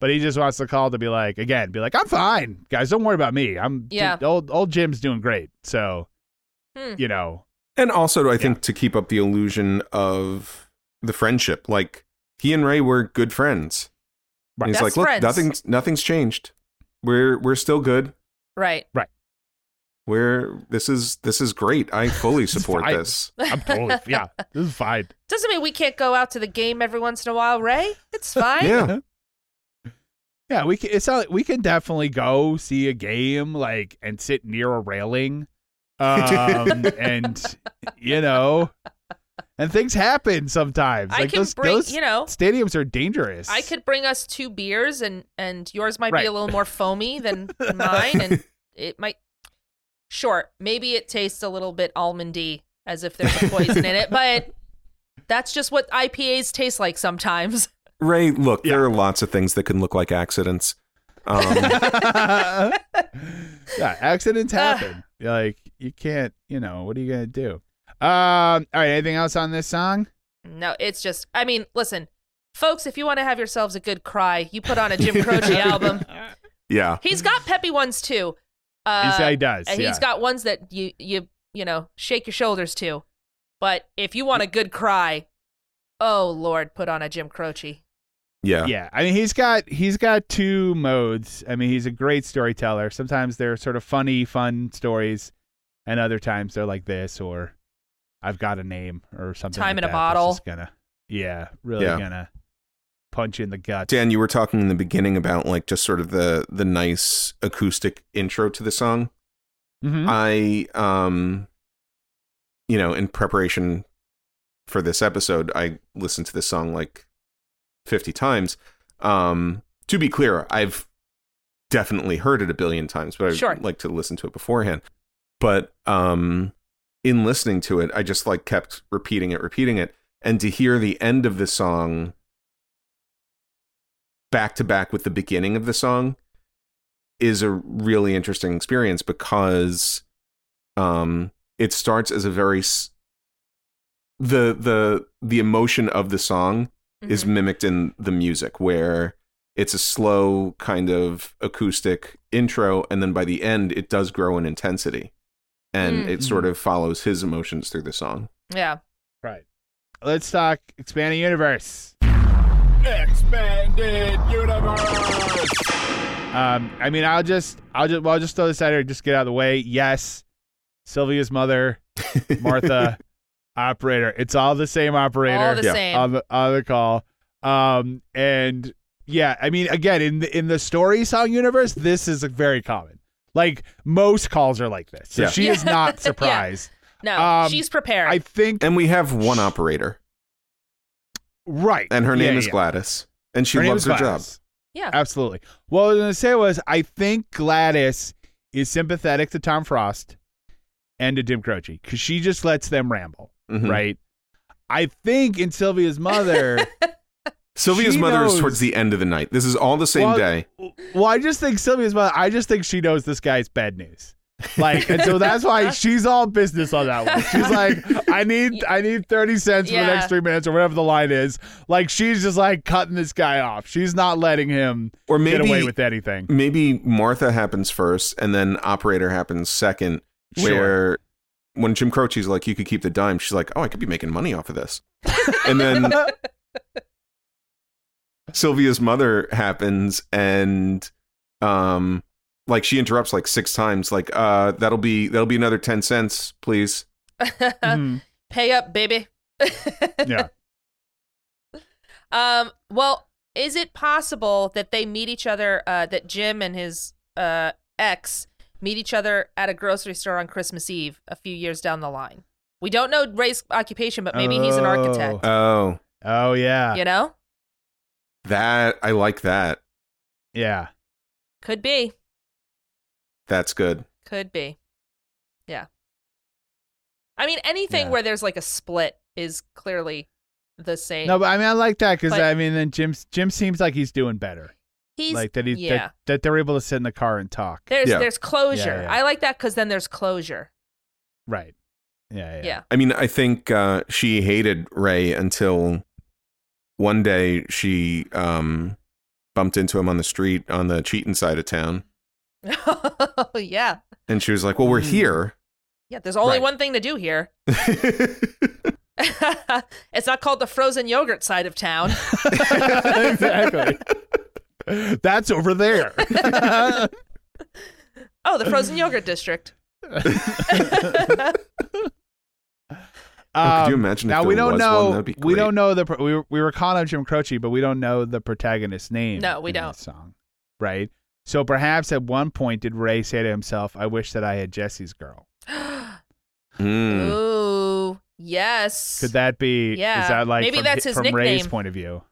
but he just wants to call to be like, again, be like, "I'm fine, guys. Don't worry about me. I'm Yeah. Old old Jim's doing great. So Hmm. you know, and also I think to keep up the illusion of the friendship, like he and Ray were good friends. Right. He's Best like, look, friends. nothing's nothing's changed. We're we're still good. Right. Right. We're this is this is great. I fully support this. I'm totally yeah. This is fine. Doesn't mean we can't go out to the game every once in a while, Ray. It's fine. Yeah. Yeah, we can. It's not, like- we can definitely go see a game like and sit near a railing, um, and you know, and things happen sometimes. I like can those, bring, those you know, stadiums are dangerous. I could bring us two beers and and yours might Right. be a little more foamy than mine and it might sure, maybe it tastes a little bit almondy as if there's a poison in it, but that's just what IPAs taste like sometimes. Ray, look, Yeah. there are lots of things that can look like accidents. Um, yeah, accidents happen. like you can't. You know what are you gonna do? Um. All right. Anything else on this song? No, it's just I mean, listen, folks, if you want to have yourselves a good cry, you put on a Jim Croce album. yeah. He's got peppy ones too. Uh, He's- he does. and yeah. he's got ones that you you you know shake your shoulders to. But if you want a good cry, oh Lord, put on a Jim Croce. Yeah. yeah i mean he's got he's got two modes i mean he's a great storyteller sometimes they're sort of funny fun stories and other times they're like this or i've got a name or something Time like in a that that's bottle. just gonna yeah really Yeah. gonna punch you in the gut Dan, you were talking in the beginning about like just sort of the the nice acoustic intro to the song. Mhm. I um you know, in preparation for this episode, I listened to this song like 50 times. Um to be clear, I've definitely heard it a billion times, but I Sure. would like to listen to it beforehand. But um in listening to it, I just like kept repeating it, repeating it. And to hear the end of the song back to back with the beginning of the song is a really interesting experience because um it starts as a very s- the the the emotion of the song is Mhm. mimicked in the music where it's a slow kind of acoustic intro and then by the end it does grow in intensity and Mm. it sort of follows his emotions through the song yeah. right let's talk expanding universe Expanded universe. um i mean i'll just i'll just well, i'll just throw this out here just get out of the way yes sylvia's mother martha operator it's all the same operator All the Yeah. same. on the on the call. Um, and yeah, I mean, again, in the in the story song universe, this is very common. Like most calls are like this, so Yeah. she is Yeah. not Yeah. surprised. no, um, she's prepared. I think and we have one operator right, and her name Yeah, is yeah. Gladys and she Her loves her job yeah. Absolutely. What I was gonna say was, I think Gladys is sympathetic to Tom Frost and to Jim Croce because she just lets them ramble, Mhm. right? I think in Sylvia's mother. sylvia's She mother is towards the end of the night this is all the same Well, day Well, I just think Sylvia's mother. I just think she knows this guy's bad news. Like, and so that's why she's all business on that one. She's like, I need, I need thirty cents for the next three minutes or whatever the line is. Like, she's just like cutting this guy off. She's not letting him Or get away with anything. Maybe Martha happens first, and then operator happens second. Sure. Where when Jim Croce's like, "You could keep the dime," she's like, "Oh, I could be making money off of this." and then Sylvia's mother happens, and um, like she interrupts like six times. Like, uh, that'll be that'll be another ten cents, please. Mhm. Pay up, baby. Yeah. Um. Well, is it possible that they meet each other? Uh, that Jim and his uh ex meet each other at a grocery store on Christmas Eve a few years down the line. We don't know Ray's occupation, but maybe he's an architect. Oh, Oh yeah, You know, that I like that. yeah. could be, That's good. could be. Yeah. I mean, anything Yeah. where there's like a split is clearly the same. No, but I mean, I like that because I mean, then Jim, Jim seems like he's doing better. he's like that, he yeah. that, that they're able to sit in the car and talk. There's Yeah. there's closure. Yeah, yeah. I like that because then there's closure. Right. Yeah, yeah. Yeah. I mean, I think uh, she hated Ray until one day she um, bumped into him on the street on the cheating side of town, yeah. and she was like, "Well, we're Hmm. here." Yeah. There's only Right. one thing to do here. it's not called the frozen yogurt side of town. exactly. That's over there. Oh, the frozen yogurt district. Oh, could you Um, imagine if now there we don't was know. one? We don't know the. pro- We were, we were calling him Jim Croce, but we don't know the protagonist's name. No, we in don't. this Song, right? So perhaps at one point did Ray say to himself, "I wish that I had Jesse's girl." Mm. Ooh, yes. Could that be? Yeah. Is that like Maybe from, that's his from Ray's point of view?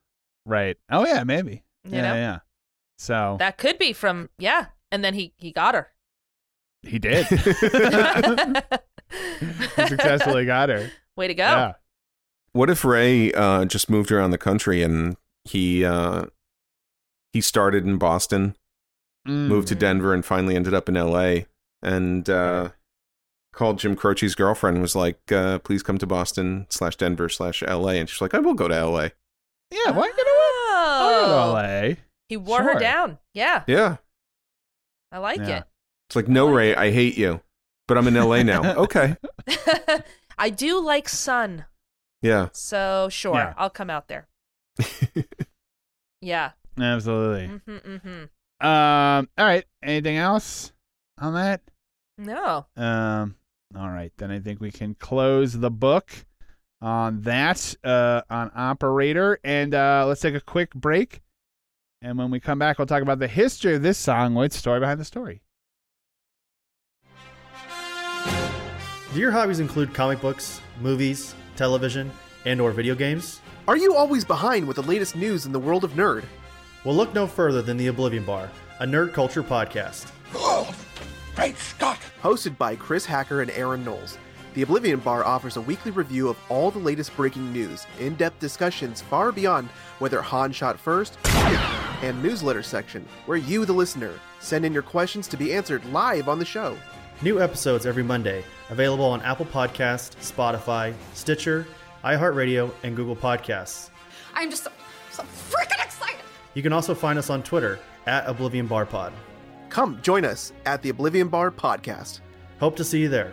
Right. Oh yeah, maybe. You yeah, know? yeah. So That could be from yeah, and then he he got her. he did. he successfully got her. Way to go. Yeah. What if Ray uh, just moved around the country and he uh, he started in Boston, moved to Mm. Denver, and finally ended up in L.A. and uh, called Jim Croce's girlfriend and was like, uh, "Please come to Boston slash Denver slash L.A." And she's like, "I will go to L.A." Yeah. Why get away? I'll go to Oh, LA. he wore her down. Yeah, Yeah, I like Yeah. it's like, no, Ray, I hate you, but I'm in L.A. now. okay, it. I do like sun, yeah. so sure, Yeah. I'll come out there. Yeah. Absolutely. Mm-hmm, mm-hmm. Um. All right. Anything else on that? No. Um. All right. Then I think we can close the book on that. Uh. On operator, and uh, let's take a quick break. And when we come back, we'll talk about the history of this song with the story behind the story. Do your hobbies include comic books, movies, television, and or video games? Are you always behind with the latest news in the world of nerd? Well, look no further than the Oblivion Bar, a nerd culture podcast. Great Scott! Hosted by Chris Hacker and Aaron Knowles, the Oblivion Bar offers a weekly review of all the latest breaking news, in depth discussions far beyond whether Han shot first, and newsletter section, where you, the listener, send in your questions to be answered live on the show. New episodes every Monday, available on Apple Podcast, Spotify, Stitcher, iHeartRadio, and Google Podcasts. I'm just so, so freaking excited. You can also find us on Twitter at Oblivion Bar Pod. Come join us at the Oblivion Bar podcast. Hope to see you there.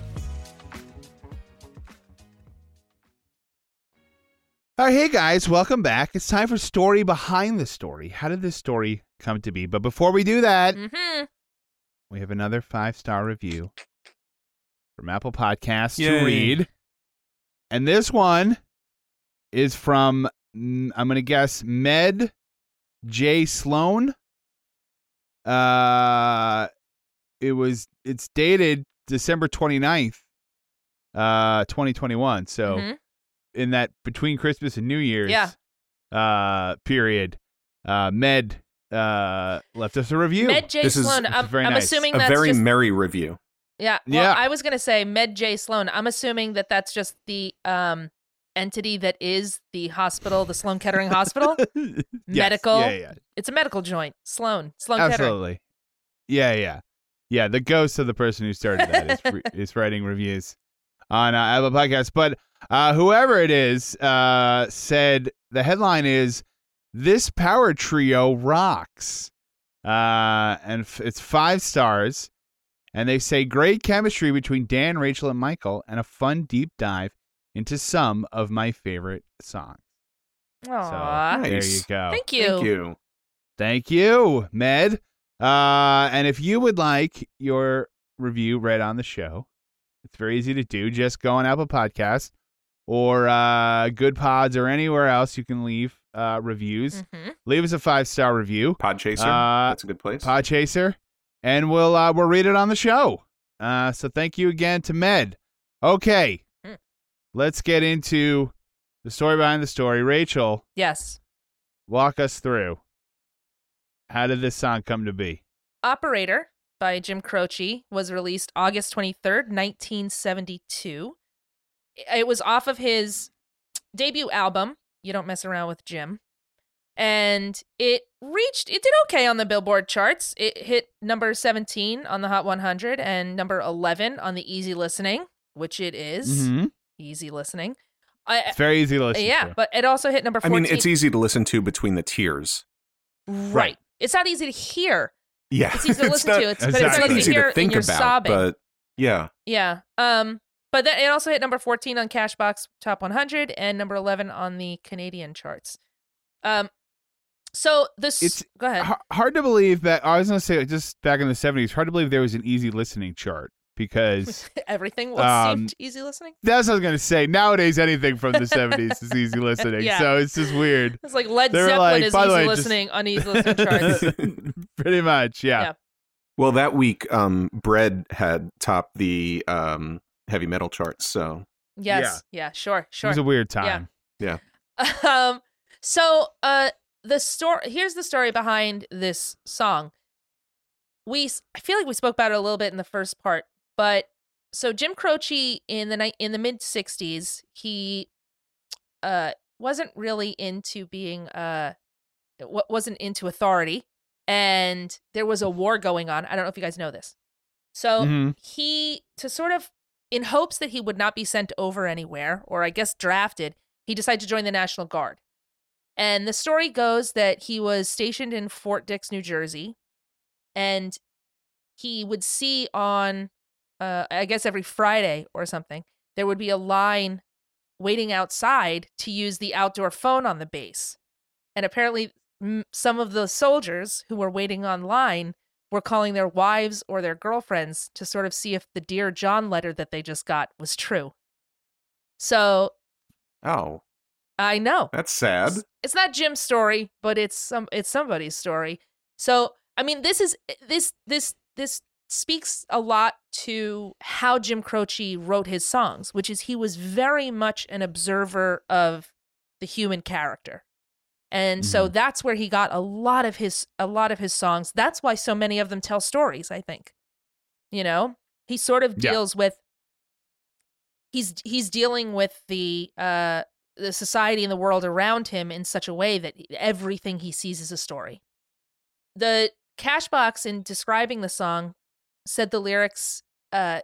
All right, hey guys, welcome back. It's time for story behind the story. How did this story come to be? But before we do that, Mm-hmm. we have another five star review from Apple Podcasts Yay. to read. And this one is from, mm, I'm going to guess, Med J. Sloan. Uh, it was, it's dated December 29th, uh, 2021. So Mhm. In that between Christmas and New Year's Yeah. uh, period, uh, Med uh, left us a review. Med J. This is Sloan. I'm, very I'm nice. assuming A that's very just merry review. Yeah. Well, Yeah. I was gonna say Med J Sloan. I'm assuming that that's just the um entity that is the hospital, the Sloan Kettering Hospital. Yes, medical. Yeah, yeah. It's a medical joint. Sloan. Sloan Kettering. Absolutely. Yeah, yeah. Yeah, the ghost of the person who started that is, re- is writing reviews on uh, Apple Podcasts. But uh, whoever it is uh, said the headline is This Power Trio Rocks. Uh, and f- it's five stars. And they say great chemistry between Dan, Rachel, and Michael, and a fun deep dive into some of my favorite songs. Aw. So there you go. Thank you. Thank you. Thank you, Med. Uh, and if you would like your review read on the show, it's very easy to do. Just go on Apple Podcasts or uh, Goodpods or anywhere else you can leave uh, reviews. Mhm. Leave us a five star review, Podchaser. Uh, That's a good place. Podchaser, and we'll uh, we'll read it on the show. Uh, so thank you again to Med. Okay, Mm. let's get into the story behind the story. Rachel, Yes. walk us through. How did this song come to be? Operator by Jim Croce was released August 23rd, 1972. It was off of his debut album, You Don't Mess Around with Jim. And it reached, it did okay on the Billboard charts. It hit number 17 on the Hot 100 and number 11 on the Easy Listening, which it is. Mm-hmm. Easy Listening. It's very easy to listen yeah, to. but it also hit number I mean, it's easy to listen to between the tears. Right. It's not easy to hear. Yeah, It's easy to listen not, to. It's, It's but it's not easy to think you're about, sobbing. but yeah, Yeah. Um. But then it also hit number 14 on Cashbox Top 100 and number 11 on the Canadian charts. Um. So this. It's go ahead. H- hard to believe that I was going to say just back in the 70s, hard to believe there was an easy listening chart because Everything was um, easy listening. that's what I was going to say. Nowadays, anything from the 70s is easy listening. Yeah. So it's just weird. It's like Led Zeppelin like, is easy way, just- listening on easy listening charts. Pretty much, yeah. Yeah. Well, that week, um, Bread had topped the um, heavy metal charts. So Yes. Yeah. Sure. It Sure. was a weird time. Yeah. Um so uh the story here's the story behind this song we I feel like we spoke about it a little bit in the first part but so jim croce in the night in the mid 60s he uh wasn't really into being uh wa- wasn't into authority and there was a war going on i don't know if you guys know this. So Mhm. he to sort of in hopes that he would not be sent over anywhere or i guess drafted he decided to join the national guard. And the story goes that he was stationed in fort dix new jersey and he would see on uh, i guess every friday or something there would be a line waiting outside to use the outdoor phone on the base. And apparently some of the soldiers who were waiting online were calling their wives or their girlfriends to sort of see if the Dear John letter that they just got was true. So Oh, I know. that's sad. It's not Jim's story, but it's some it's somebody's story. So, I mean, this is eh, this this this speaks a lot to how Jim Croce wrote his songs, which is he was very much an observer of the human character. And so that's where he got a lot of his a lot of his songs. That's why so many of them tell stories, I think. You know, he sort of Yeah. deals with he's he's dealing with the uh the society and the world around him in such a way that everything he sees is a story. The Cashbox in describing the song said the lyrics uh,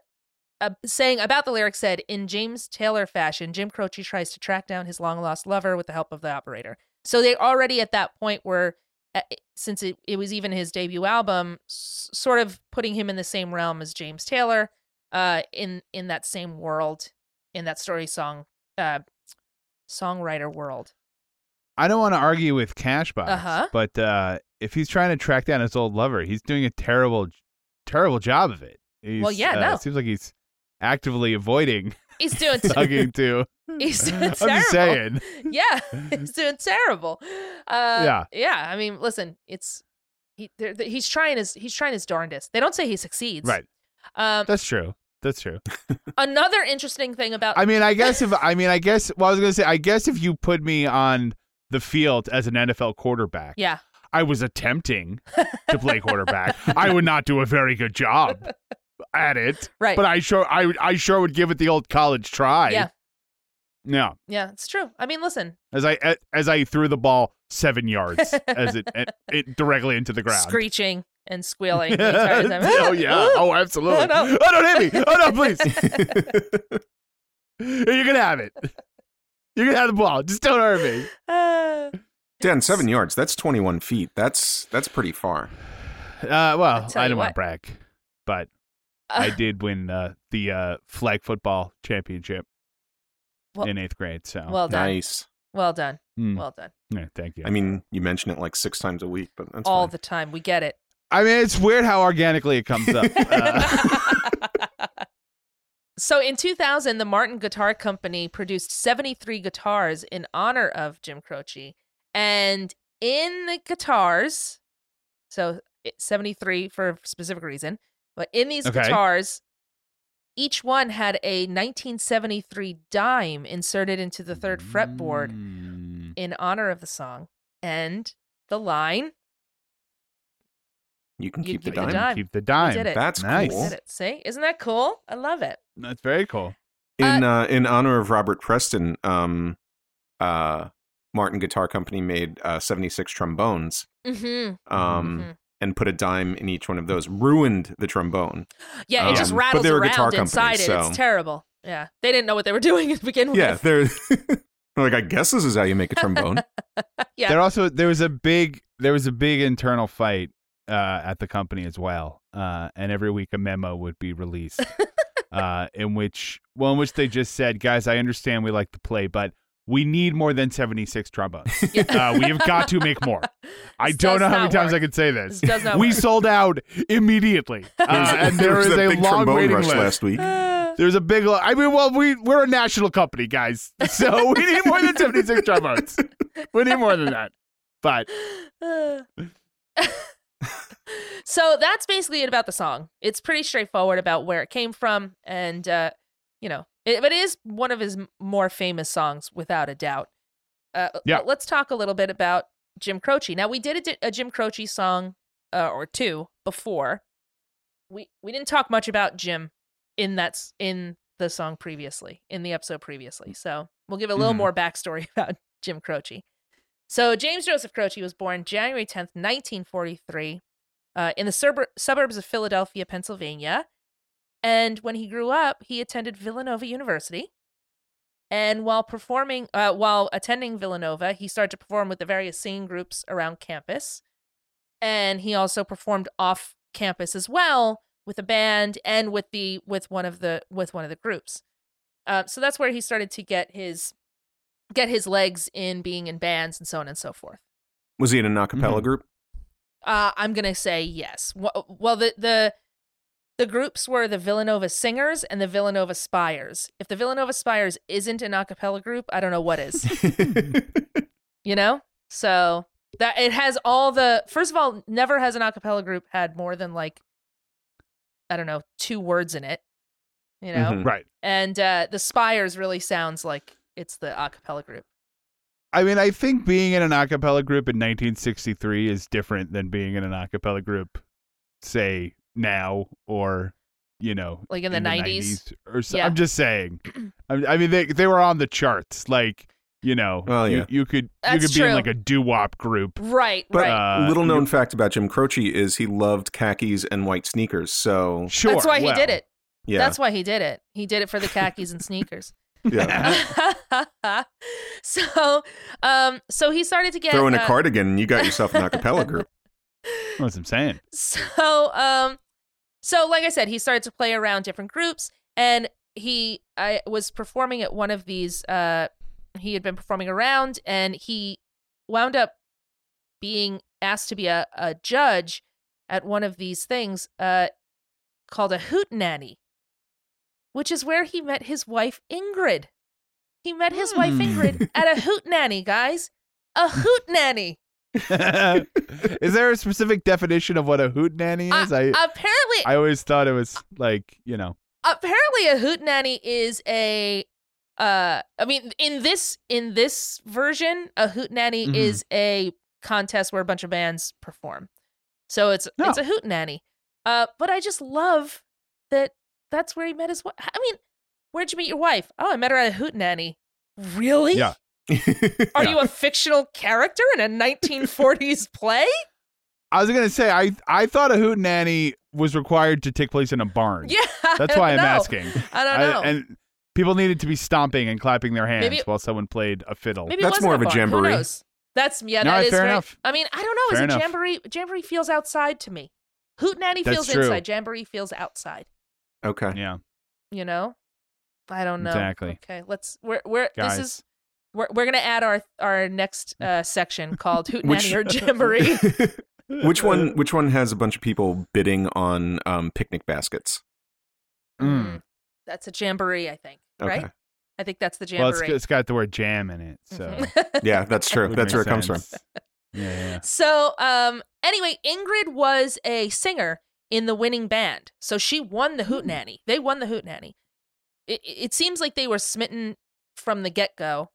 uh saying about the lyrics said in James Taylor fashion Jim Croce tries to track down his long lost lover with the help of the operator. So they already at that point were uh, since it, it was even his debut album s- sort of putting him in the same realm as James Taylor uh in in that same world in that story song uh songwriter world. I don't want to argue with Cashbox, Uh-huh. but uh, if he's trying to track down his old lover, he's doing a terrible, terrible job of it. He's, Well, yeah, uh, no. It seems like he's actively avoiding He's doing talking too. He's doing I'm terrible. just saying. Yeah, he's doing terrible. Uh, Yeah. yeah. I mean, listen, it's he. they're- He's trying his he's trying his darndest. They don't say he succeeds. Right. Um, That's true. That's true. another interesting thing about I mean, I guess if I mean, I guess. Well, I was gonna say, I guess if you put me on the field as an NFL quarterback, yeah, I was attempting to play quarterback. I would not do a very good job at it, Right. But I sure, I, I sure would give it the old college try. yeah, Yeah. yeah. It's true. I mean, listen, As I as I threw the ball seven yards as it, it, it directly into the ground. screeching and squealing the time. oh yeah. Oh, absolutely. Oh, no. Oh, don't hit me. Oh no, please. you can have it. You can have the ball. Just don't hurt me. Uh, Dan, seven yards. That's 21 feet. That's that's pretty far. Uh, well, I you don't want what. to brag, but I did win uh, the uh, flag football championship Well- in eighth grade. So well done. Nice. Well done. Mm. Well done. Yeah, thank you. I mean, you mention it like six times a week, but that's All fine. the time. We get it. I mean, it's weird how organically it comes up. Uh, So in 2000, the Martin Guitar Company produced 73 guitars in honor of Jim Croce. And in the guitars, so 73 for a specific reason, but in these Okay. guitars, each one had a 1973 dime inserted into the third fretboard Mm. in honor of the song. And the line, You can You keep the keep the dime. dime. Keep the dime. did it. That's nice. cool. did it. See? Isn't that cool? I love it. That's very cool. In uh, in honor of Robert Preston, um, uh, Martin Guitar Company made uh, 76 trombones Mm-hmm. um, Mhm. And put a dime in each one of those. Ruined the trombone. Yeah, it just Um, but rattles they were around guitar company, inside it. so- It's terrible. Yeah. They didn't know what they were doing to begin with. Yeah, they're like, I guess this is how you make a trombone. Yeah. There also there was a big there was a big internal fight uh, at the company as well, uh, and every week a memo would be released uh, in which well in which they just said, guys, I understand we like to play, but we need more than seventy six trombones. uh, we have got to make more. I This don't know how many times work. I could say this. This we work. sold out immediately, uh, and there was is a big long waiting rush list. last week. There's a big. lo- I mean, well, we we're a national company, guys, so we need more than seventy six trombones. We need more than that. But so that's basically it about the song. It's pretty straightforward about where it came from, and uh, you know, it, but it is one of his more famous songs without a doubt. Uh, Yeah. Let's talk a little bit about Jim Croce. Now we did a, a Jim Croce song uh, or two before. We we didn't talk much about Jim in that in the song previously in the episode previously. So we'll give a little Mhm. more backstory about Jim Croce. So James Joseph Croce was born January 10th, 1943, uh, in the suburb- suburbs of Philadelphia, Pennsylvania. And when he grew up, he attended Villanova University. And while performing, uh, while attending Villanova, he started to perform with the various singing groups around campus. And he also performed off campus as well with a band and with the with one of the with one of the groups. Uh, so that's where he started to get his get his legs in being in bands and so on and so forth. Was he in an a cappella Mhm. group? Uh, I'm gonna say yes. Well, well, the the the groups were the Villanova Singers and the Villanova Spires. If the Villanova Spires isn't an a cappella group, I don't know what is. you know, so that it has all the. First of all, never has an a cappella group had more than like I don't know two words in it. You know, Mhm. Right. and uh, the Spires really sounds like it's the a cappella group. I mean, I think being in an a cappella group in 1963 is different than being in an a cappella group, say now or you know, Like in the 90s? or so. Yeah. I'm just saying. I, I mean, they they were on the charts. Like you know, Well, you, yeah. you could you That's could be in true. like a doo wop group. Right, But right. Uh, little known you- fact about Jim Croce is he loved khakis and white sneakers. So Sure, That's why he did it. yeah, That's why he did it. He did it for the khakis and sneakers. yeah. so, um, so he started to get Throw in a uh, cardigan, and you got yourself an acapella group. That's what I'm saying. So, um, so like I said, he started to play around different groups, and he I was performing at one of these. Uh, he had been performing around, and he wound up being asked to be a, a judge at one of these things uh, called a hoot nanny, which is where he met his wife Ingrid. He met his wife Hmm. Ingrid at a hoot nanny, guys. A hoot nanny. is there a specific definition of what a hoot nanny is? I Apparently, I always thought it was like you know. apparently a hoot nanny is a uh i mean in this in this version a hoot nanny Mhm. is a contest where a bunch of bands perform so it's it's a hoot nanny uh but i just love that that's where he met his wife i mean where'd you meet your wife oh i met her at a hoot nanny really Yeah. Are Yeah. you a fictional character in a 1940s play I was gonna say I I thought a hoot nanny was required to take place in a barn. yeah That's why I'm know. asking. i don't know and people needed to be stomping and clapping their hands Maybe- while someone played a fiddle. Maybe That's more wasn't of a barn. Who jamboree. knows? That's yeah, No, that is fair very- enough. I mean, I don't know. Fair is enough. a jamboree? Jamboree feels outside to me. Hoot nanny That's feels true. inside. Jamboree feels outside. okay. Yeah, You know, I don't know. Exactly. Okay, let's. We're we're guys. this is we're we're gonna add our our next uh, section called Hoot Which- nanny or jamboree. which one? Which one has a bunch of people bidding on um, picnic baskets? Mm. That's a jamboree, I think. Right? Okay. I think that's the jamboree. well, it's, it's got the word jam in it, so Mhm. Yeah, that's true. That's make where it comes from. Yeah, yeah. So, um, anyway, Ingrid was a singer in the winning band, so she won the Hoot Nanny. They won the Hoot Nanny. It, it seems like they were smitten from the get go,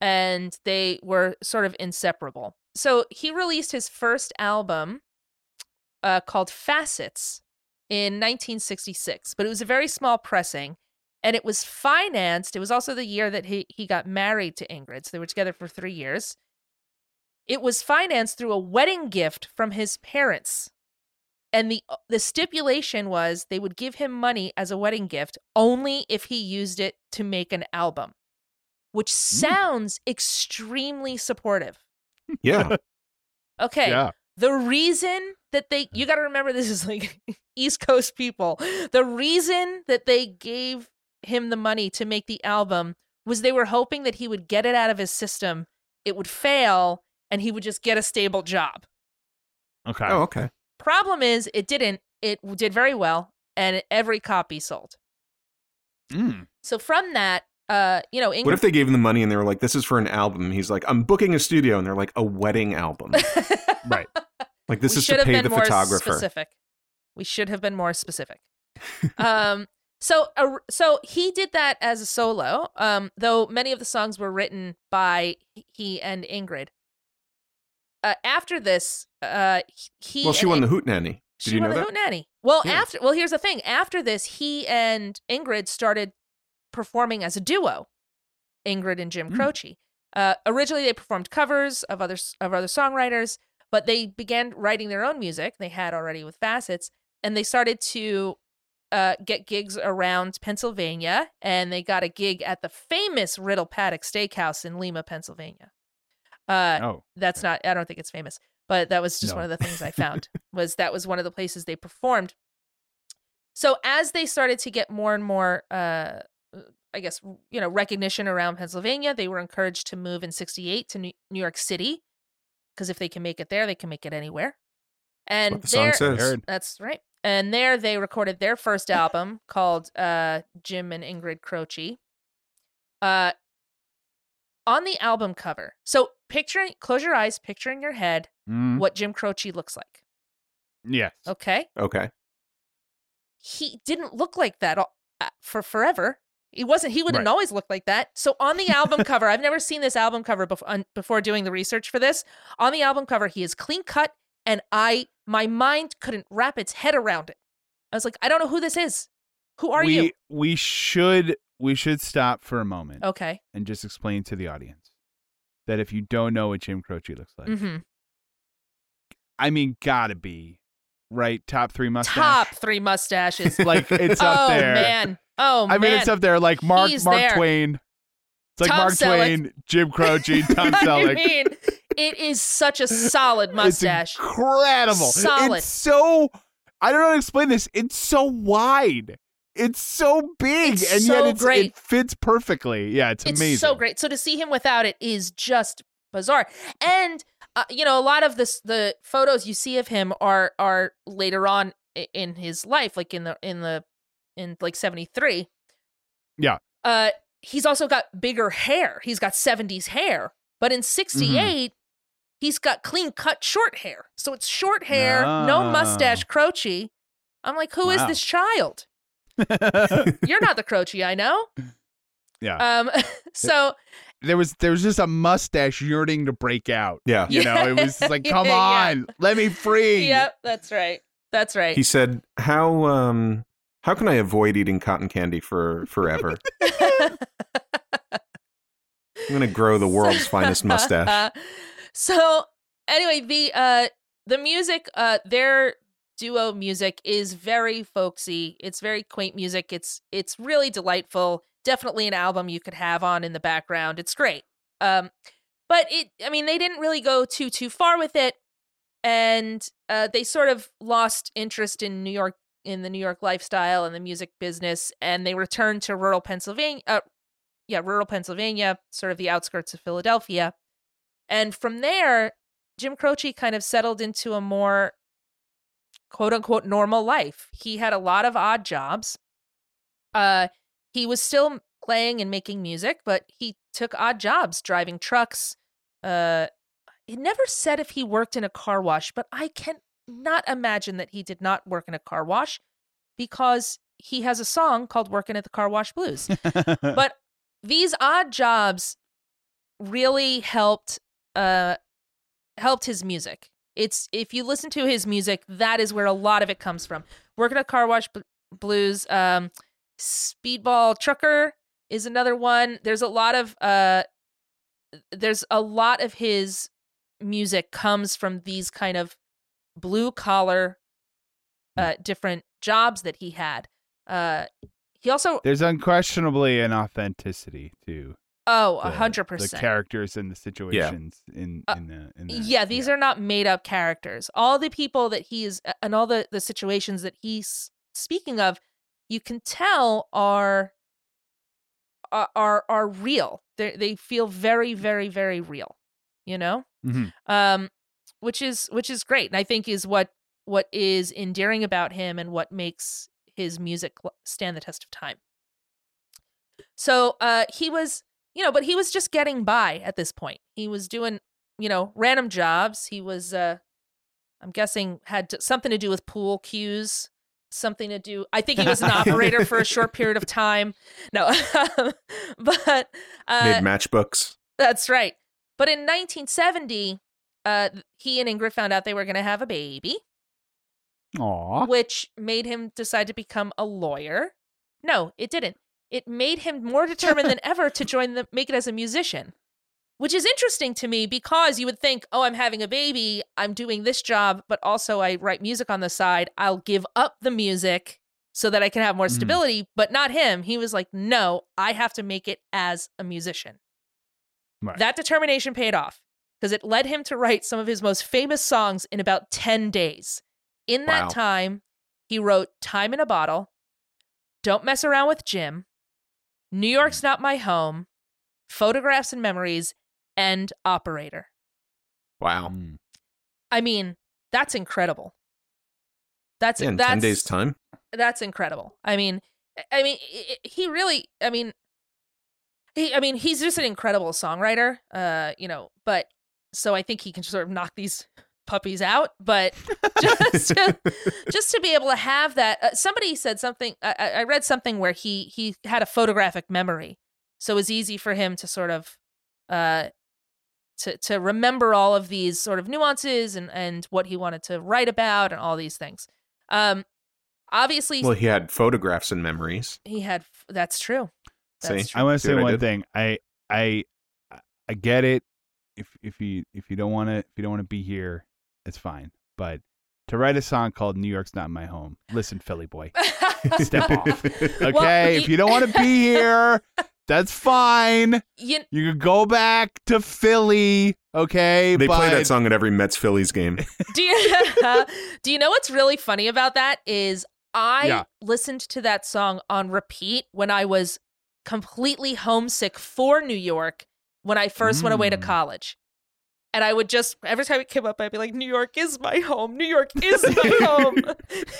and they were sort of inseparable. So he released his first album, uh, called Facets, in 1966, but it was a very small pressing. And it was financed. It was also the year that he, he got married to Ingrid. So they were together for three years. It was financed through a wedding gift from his parents. And the the stipulation was they would give him money as a wedding gift only if he used it to make an album, which sounds extremely supportive. Yeah. Okay. Yeah. The reason that they you got to remember this is like East Coast people. The reason that they gave him the money to make the album was they were hoping that he would get it out of his system, it would fail, and he would just get a stable job. Okay. Oh, okay. Problem is, it didn't. It did very well, and every copy sold. Mm. So from that, uh, you know, Ingrid, What if they gave him the money and they were like, "This is for an album"? He's like, "I'm booking a studio," and they're like, "A wedding album." Right. Like this we is should to have pay been the more photographer. Specific. We should have been more specific. um. So, uh, so he did that as a solo. Um. Though many of the songs were written by he and Ingrid. Uh, after this, uh, he Well, she won the In- Hoot Nanny. Did she you won know the that? Hoot Nanny. Well, Yeah. after well, here's the thing. After this, he and Ingrid started performing as a duo. Ingrid and Jim Hmm. Croce. Uh, originally, they performed covers of other of other songwriters, but they began writing their own music. They had already with Facets, and they started to uh, get gigs around Pennsylvania, and they got a gig at the famous Riddle Paddock Steakhouse in Lima, Pennsylvania. Uh, Oh. that's not. I don't think it's famous, but that was just No. one of the things I found. was that was one of the places they performed. So as they started to get more and more, uh, I guess you know, recognition around Pennsylvania, they were encouraged to move in '68 to New New York City, because if they can make it there, they can make it anywhere. And what the song there- says. That's right. And there they recorded their first album called uh, Jim and Ingrid Croce. Uh, on the album cover, so picturing, close your eyes, picture in your head Mm, what Jim Croce looks like. yes. Okay, Okay. he didn't look like that all, uh, for forever. He wasn't. He wouldn't Right. always look like that. So on the album cover, I've never seen this album cover before. before doing the research for this, on the album cover, he is clean cut, and I, my mind couldn't wrap its head around it. I was like, I don't know who this is. Who are we, you? We should we should stop for a moment Okay. and just explain to the audience that if you don't know what Jim Croce looks like, Mm-hmm. I mean, gotta be right top three mustache. Top three mustaches. like it's up oh there. man. Oh man. I mean, it's up there. Like Mark He's Mark there. Twain. It's like Tom Mark Selleck. Twain, Jim Croce, Tom I Selleck. mean, it is such a solid mustache. It's incredible. Solid. It's so I don't know how to explain this. It's so wide. It's so big, It's and so yet it's, great. it fits perfectly. Yeah, it's, it's amazing. so great. So to see him without it is just bizarre. And uh, you know, a lot of this the photos you see of him are are later on in his life, like in the in the in like 73. Yeah. Uh he's also got bigger hair. He's got 70s hair. But in 68, he's got clean cut short hair. So it's short hair, no Ah. mustache, Croce. I'm like, who is Wow. this child? You're not the Croce, I know. yeah. Um so there was there was just a mustache yearning to break out. Yeah. You know, it was just like, come Yeah. on, let me free. Yep, that's right. That's right. He said, "How um how can I avoid eating cotton candy for forever? I'm gonna grow the world's finest mustache." so anyway, the uh the music, uh their duo music is very folksy. It's very quaint music. It's it's really delightful. Definitely an album you could have on in the background. It's great. Um but it I mean they didn't really go too too far with it and uh they sort of lost interest in New York in the New York lifestyle and the music business and they returned to rural Pennsylvania uh, yeah, rural Pennsylvania, sort of the outskirts of Philadelphia. And from there, Jim Croce kind of settled into a more quote unquote normal life. He had a lot of odd jobs. Uh he was still playing and making music, but he took odd jobs driving trucks. Uh it never said if he worked in a car wash, but I can not imagine that he did not work in a car wash because he has a song called Working at the Car Wash Blues but these odd jobs really helped uh helped his music it's if you listen to his music that is where a lot of it comes from working at car wash Bl- blues um Speedball Tucker is another one. There's a lot of uh there's a lot of his music comes from these kind of blue collar uh different jobs that he had. Uh he also There's unquestionably an authenticity to oh a the- hundred the percent. characters and the situations in Uh, in the in the, yeah these are not made up characters. All the people that he is and all the the situations that he's speaking of you can tell are are are, real. They they feel very very very real you know? Mhm. um which is which is great and i think is what what is endearing about him and what makes his music stand the test of time. So uh he was you know but he was just getting by at this point. He was doing you know random jobs. He was uh i'm guessing had to, something to do with pool cues something to do i think he was an operator for a short period of time no but uh Made matchbooks. that's right. But in 1970, uh, he and Ingrid found out they were going to have a baby, Aw. which made him decide to become a lawyer. No, it didn't. It made him more determined than ever to join the make it as a musician, which is interesting to me because you would think, oh, I'm having a baby, I'm doing this job, but also I write music on the side. I'll give up the music so that I can have more Mm. stability. But not him. He was like, no, I have to make it as a musician. Right. That determination paid off because it led him to write some of his most famous songs in about 10 days. In that Wow. time, he wrote Time in a Bottle, Don't Mess Around with Jim, New York's Not My Home, Photographs and Memories, and Operator. Wow. Mm. I mean, that's incredible. That's Yeah, in that's 10 days' time. that's incredible. I mean, I mean, i- i- he really. I mean, he. I mean, he's just an incredible songwriter. Uh, you know, but so I think he can sort of knock these puppies out. But just to, just to be able to have that. Uh, somebody said something. I, I I read something where he he had a photographic memory, so it was easy for him to sort of, uh, to to remember all of these sort of nuances and and what he wanted to write about and all these things. Um, obviously, Well, he had photographs and memories. he had. That's true. That's See? true. I want to say what I one thing. I I I get it. If if you if you don't want to if you don't want to be here, it's fine. But to write a song called "New York's Not My Home," listen, Philly boy, step off. Okay, Well, if you don't want to be here, that's fine. You, You can go back to Philly. Okay, They but play that song at every Mets Phillies game. do you do you know what's really funny about that is I Yeah. listened to that song on repeat when I was completely homesick for New York when I first went away to Mm. college. And I would just every time it came up, I'd be like, "New York is my home. New York is my home."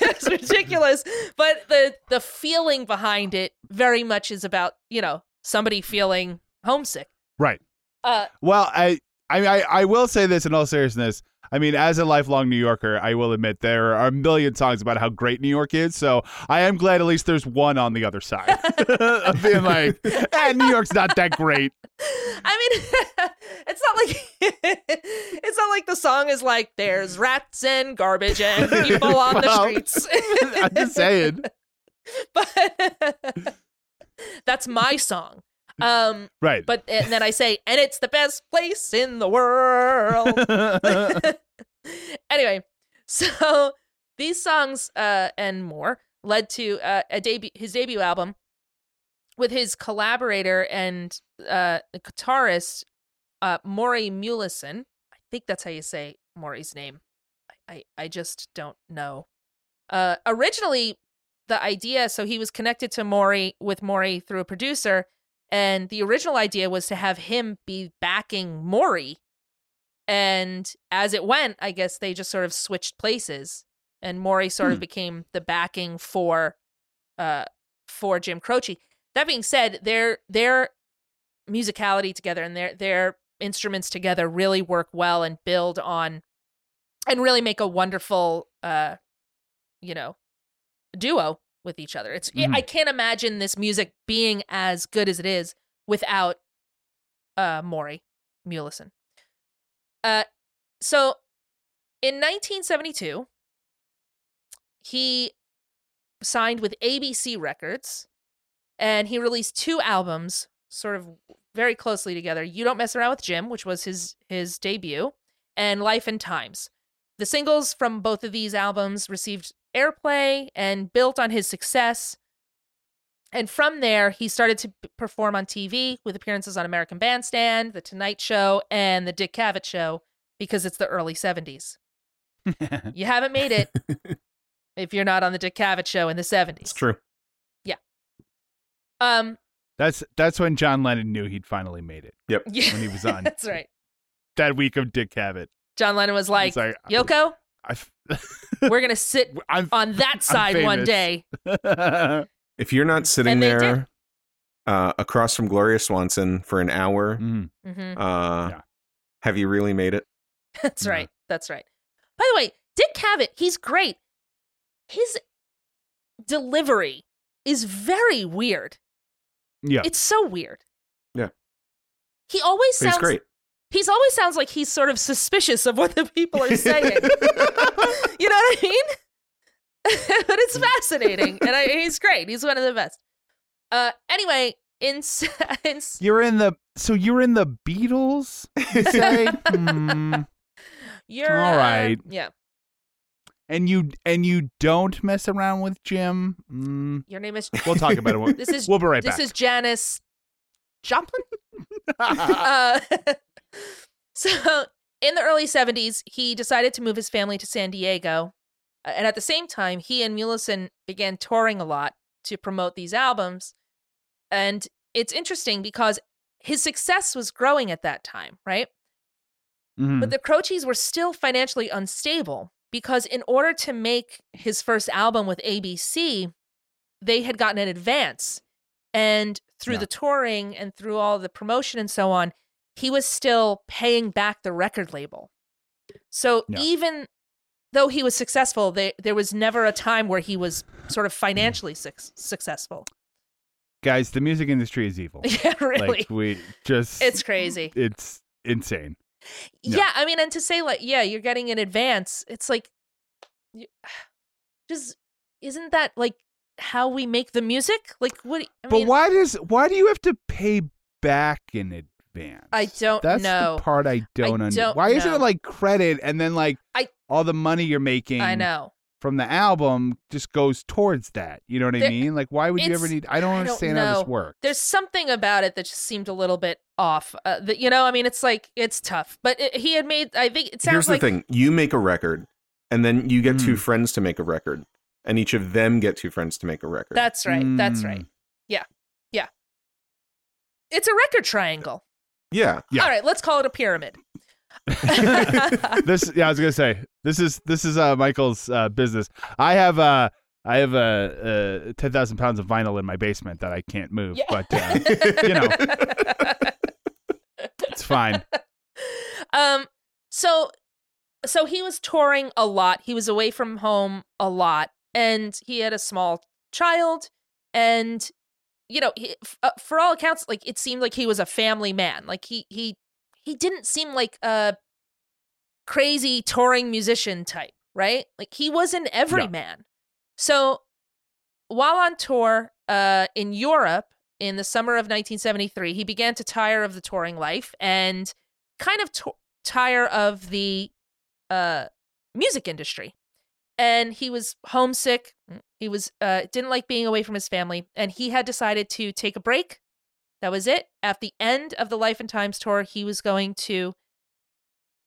it's ridiculous, but the the feeling behind it very much is about you know somebody feeling homesick. right. Uh, Well, I, I, I, I will say this in all seriousness. I mean, as a lifelong New Yorker, I will admit there are a million songs about how great New York is. So I am glad at least there's one on the other side of being like, eh, New York's not that great. I mean, it's not like it's not like the song is like "There's rats and garbage and people on the streets." I'm just saying. but that's my song. Um, Right. but and then I say, and it's the best place in the world. anyway, so these songs uh, and more led to uh, a debut, his debut album, with his collaborator and uh, guitarist uh, Maury Muehleisen. I think that's how you say Maury's name. I, I, I just don't know. Uh, originally, the idea so he was connected to Maury with Maury through a producer, and the original idea was to have him be backing Maury. And as it went, I guess they just sort of switched places, and Maury sort of Hmm. became the backing for, uh, for Jim Croce. That being said, their their musicality together and their their instruments together really work well and build on, and really make a wonderful, uh, you know, duo with each other. It's Mhm. I can't imagine this music being as good as it is without uh Maury Muehleisen. Uh so in 1972 he signed with ABC Records and he released two albums sort of very closely together. You Don't Mess Around with Jim, which was his his debut, and Life and Times. The singles from both of these albums received airplay and built on his success. And from there, he started to perform on TV with appearances on American Bandstand, The Tonight Show, and The Dick Cavett Show because it's the early 70s. You haven't made it if you're not on The Dick Cavett Show in the 70s. It's true. Yeah. Um, that's that's when John Lennon knew he'd finally made it. Yep. yeah, When he was on. that's right. That week of Dick Cavett. John Lennon was like, It's like, Yoko, I f- we're going to sit I'm on that side one day. If you're not sitting And there uh, across from Gloria Swanson for an hour, hmm uh, Yeah. have you really made it? That's Yeah. right. That's right. By the way, Dick Cavett, he's great. His delivery is very weird. Yeah. It's so weird. Yeah. He always But he's sounds great. He's always sounds like he's sort of suspicious of what the people are saying. you know what I mean? but it's fascinating, and I, he's great. He's one of the best. Uh, anyway, in, in You're in the so you're in the Beatles, you say? Hmm. you're All uh, yeah. And you and you don't mess around with Jim. Mm. Your name is. We'll talk about it. We'll, This is we'll be right this back. is Janis Joplin. uh, so in the early 70s, he decided to move his family to San Diego. And at the same time, he and Muehleisen began touring a lot to promote these albums. And it's interesting because his success was growing at that time, right? Mhm. But the Croces were still financially unstable because in order to make his first album with ABC, they had gotten an advance. And through Yeah. the touring and through all the promotion and so on, he was still paying back the record label. So even though he was successful, they, there was never a time where he was sort of financially suc successful. Guys, the music industry is evil. Yeah, really. Like we just it's crazy. it's insane. Yeah. Yeah. I mean, and to say like, yeah, you're getting an advance. It's like, you- just isn't that like how we make the music? Like, what? I but mean, why does why do you have to pay back in advance? I don't That's know. the part I don't understand. don't Why isn't it like credit and then like I- all the money you're making I know. from the album just goes towards that? You know what I mean? Like why would you ever need I don't I don't understand how this works. There's something about it that just seemed a little bit off. Uh, that you know, I mean, it's like it's tough, but it, he had made. I think it sounds Here's like the thing: you make a record, and then you get two Mm. friends to make a record, and each of them get two friends to make a record. that's right. That's Mm. right. Yeah, yeah. It's a record triangle. Yeah. Yeah. All right, let's call it a pyramid. this yeah, I was gonna say this is this is uh Michael's uh business. I have uh I have uh, uh ten thousand pounds of vinyl in my basement that I can't move, Yeah. but uh, you know it's fine. um so so he was touring a lot he was away from home a lot and he had a small child and you know he, f- uh, for all accounts like it seemed like he was a family man like he he he didn't seem like a crazy touring musician type right? Like he was an everyman. So while on tour uh in Europe in the summer of 1973 he began to tire of the touring life and kind of tire of the uh music industry. And he was homesick he was uh didn't like being away from his family and he had decided to take a break that was it at the end of the life and times tour he was going to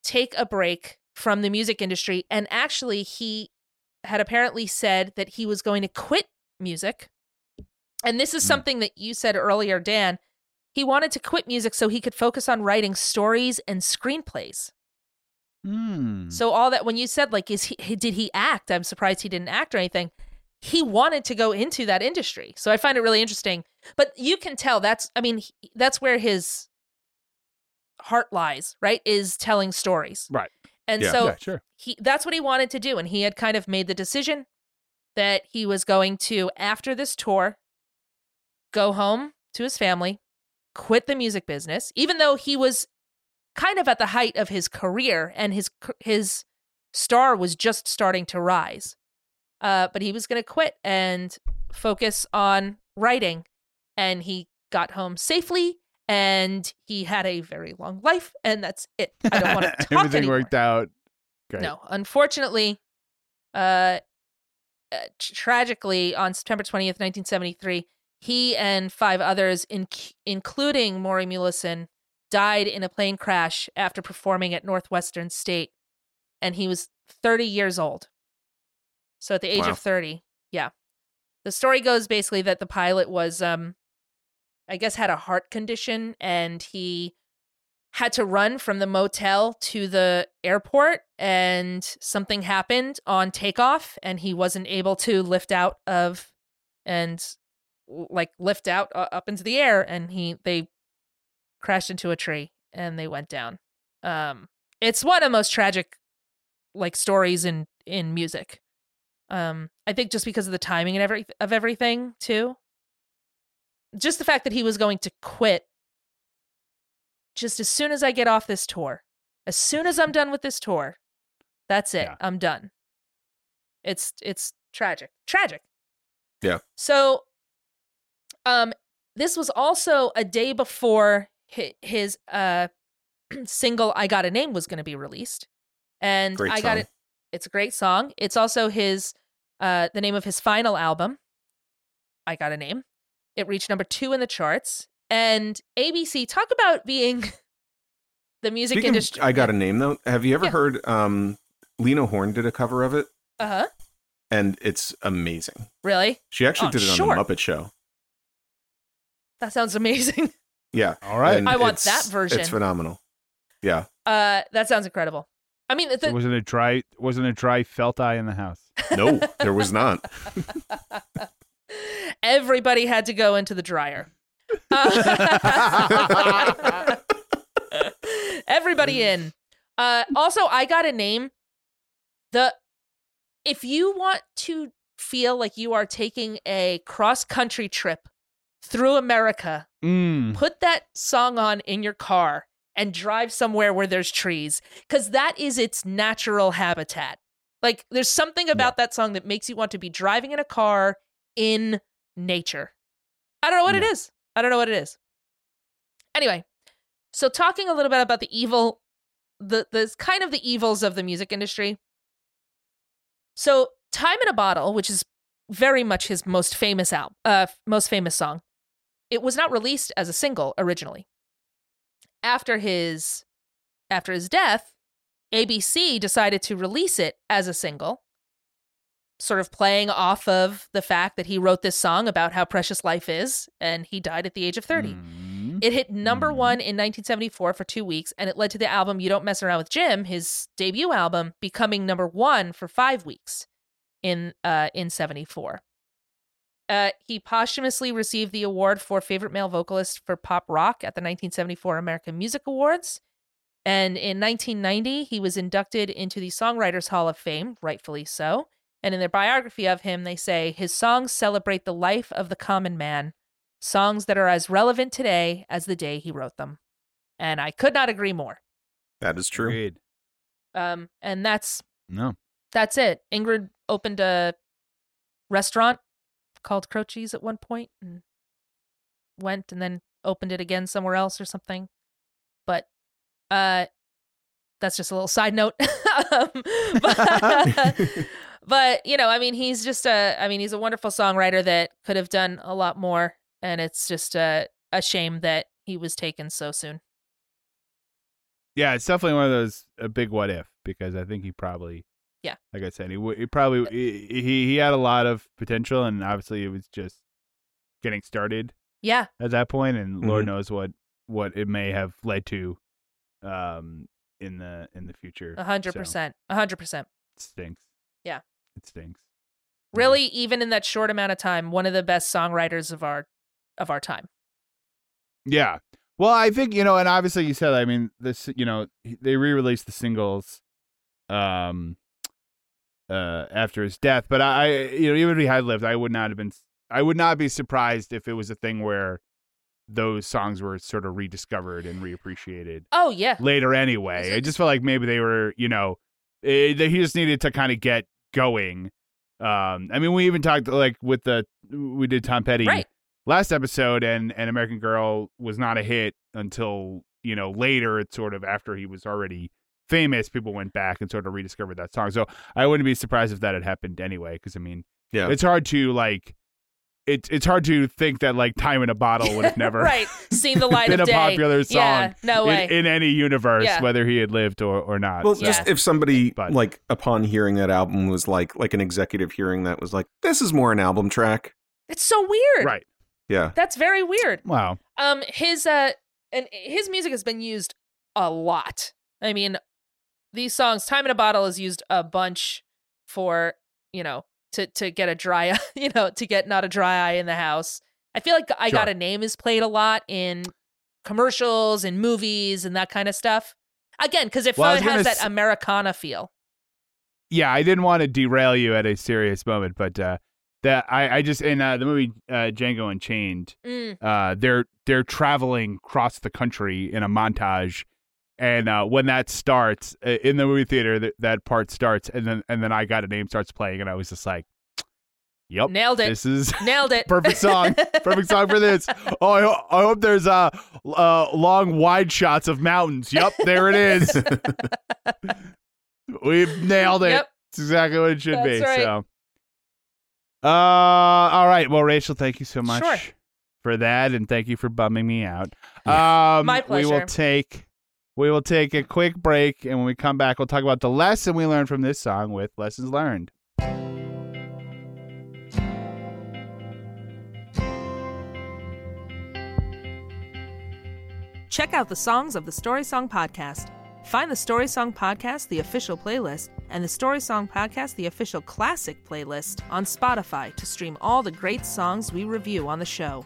take a break from the music industry and actually he had apparently said that he was going to quit music and this is Hmm. something that you said earlier dan he wanted to quit music so he could focus on writing stories and screenplays Hmm. so all that when you said like is he did he act? I'm surprised he didn't act or anything. He wanted to go into that industry. So I find it really interesting. But you can tell that's I mean he- that's where his heart lies, right? Is telling stories. Right. And Yeah. so yeah, sure. he that's what he wanted to do and he had kind of made the decision that he was going to after this tour go home to his family quit the music business even though he was kind of at the height of his career and his his star was just starting to rise uh but he was going to quit and focus on writing and he got home safely and he had a very long life and that's it i don't want to talk Everything anymore. worked out. Great. No, unfortunately, uh, uh, tragically, on September 20th, 1973, he and five others, in- including Maury Muehleisen, died in a plane crash after performing at Northwestern State. And he was 30 years old. So at the age Wow. of 30, yeah. The story goes basically that the pilot was, um, I guess, had a heart condition and he had to run from the motel to the airport and something happened on takeoff and he wasn't able to lift out of and like lift out uh, up into the air and he they crashed into a tree and they went down um it's one of the most tragic like stories in in music um i think just because of the timing and every of everything too just the fact that he was going to quit just as soon as I get off this tour, as soon as I'm done with this tour, that's it. Yeah. I'm done. It's it's tragic. Tragic. Yeah. So um this was also a day before his uh single I Got a Name was going to be released. And Great I got it it's a great song. It's also his uh the name of his final album. I Got a Name. It reached number 2 in the charts and ABC talk about being the music Speaking of- industry. I got a name though. Have you ever Yeah. heard um Lena Horne did a cover of it Uh-huh. and it's amazing. Really? She actually Oh, did it on sure. the Muppet Show. That sounds amazing. Yeah. All right. and I want that version. It's phenomenal. Yeah. Uh that sounds incredible. I mean, the, wasn't a dry wasn't a dry felt eye in the house. No, there was not. everybody had to go into the dryer. Uh, everybody in. Uh, also, I got a name. The if you want to feel like you are taking a cross country trip through America, Mm. put that song on in your car and drive somewhere where there's trees because that is its natural habitat. Like there's something about that song that makes you want to be driving in a car in nature. I don't know what it Yeah. is. I don't know what it is. Anyway, so talking a little bit about the evil, the the kind of the evils of the music industry. So, "Time in a Bottle," which is very much his most famous album, uh, most famous song, it was not released as a single originally. After his after his death, ABC decided to release it as a single, sort of playing off of the fact that he wrote this song about how precious life is and he died at the age of 30. Mm. It hit number 1 in 1974 for 2 weeks and it led to the album You Don't Mess Around with Jim, his debut album, becoming number 1 for 5 weeks in uh in 74. Uh, he posthumously received the award for favorite male vocalist for pop rock at the 1974 American Music Awards. And in 1990, he was inducted into the Songwriters Hall of Fame, rightfully so. And in their biography of him, they say his songs celebrate the life of the common man, songs that are as relevant today as the day he wrote them. And I could not agree more. That is true. Agreed. Um, and that's No. that's it. Ingrid opened a restaurant called Croce's at one point and went and then opened it again somewhere else or something. But uh that's just a little side note. um, but, but you know, I mean, he's just a I mean, he's a wonderful songwriter that could have done a lot more and it's just a a shame that he was taken so soon. Yeah, it's definitely one of those a big what if because I think he probably Yeah. like I said he w- he probably he he, had a lot of potential and obviously it was just getting started Yeah. at that point and Lord Mhm. knows what what it may have led to um in the in the future. A hundred percent. A hundred percent. stinks. Yeah. It stinks. really even in that short amount of time one of the best songwriters of our of our time Yeah. Well, I think you know, and obviously you said, I mean, this, you know, they re-released the singles, um, uh, after his death. But I, I- you know, even if he had lived, I would not have been, I would not be surprised if it was a thing where those songs were sort of rediscovered and reappreciated oh yeah later. Anyway, I just felt like maybe they were, you know, eh, that he just needed to kind of get going. Um, I mean, we even talked like with the we did Tom Petty right last episode and and American Girl was not a hit until you know later it's sort of after he was already famous people went back and sort of rediscovered that song. So I wouldn't be surprised if that had happened anyway because I mean Yeah. it's hard to like it's it's hard to think that like time in a bottle would have never right. Seen the light been of a day. popular song yeah no way. in, in any universe Yeah. whether he had lived or or not. Well, So- just if somebody But- like upon hearing that album was like like an executive hearing that was like, this is more an album track. it's so weird. Right. Yeah. that's very weird. Wow. Um his uh and his music has been used a lot. I mean these songs time in a bottle is used a bunch for you know to to get a dry you know to get not a dry eye in the house. I feel like i got a name is played a lot in commercials and movies and that kind of stuff. Again because it, Well, I felt- was it has that s- americana feel. Yeah, I didn't want to derail you at a serious moment, but uh, that I, I just in uh, the movie uh, Django Unchained, Mm. uh, they're they're traveling across the country in a montage, and uh, when that starts uh, in the movie theater, that, that part starts, and then and then I got a name starts playing, and I was just like, "Yep, Nailed it. This is nailed it perfect song, perfect song for this." Oh, I, ho- I hope there's uh, uh long wide shots of mountains. Yep, there it is. We've nailed it. Yep. It's exactly what it should be. Right. So, uh, all right. Well, Rachel, thank you so much Sure. for that, and thank you for bumming me out. Um, My We will take we will take a quick break, and when we come back, we'll talk about the lesson we learned from this song with lessons learned. Check out the songs of the Story Song podcast. Find the Story Song Podcast, the official playlist, and the Story Song Podcast, the official classic playlist on Spotify to stream all the great songs we review on the show.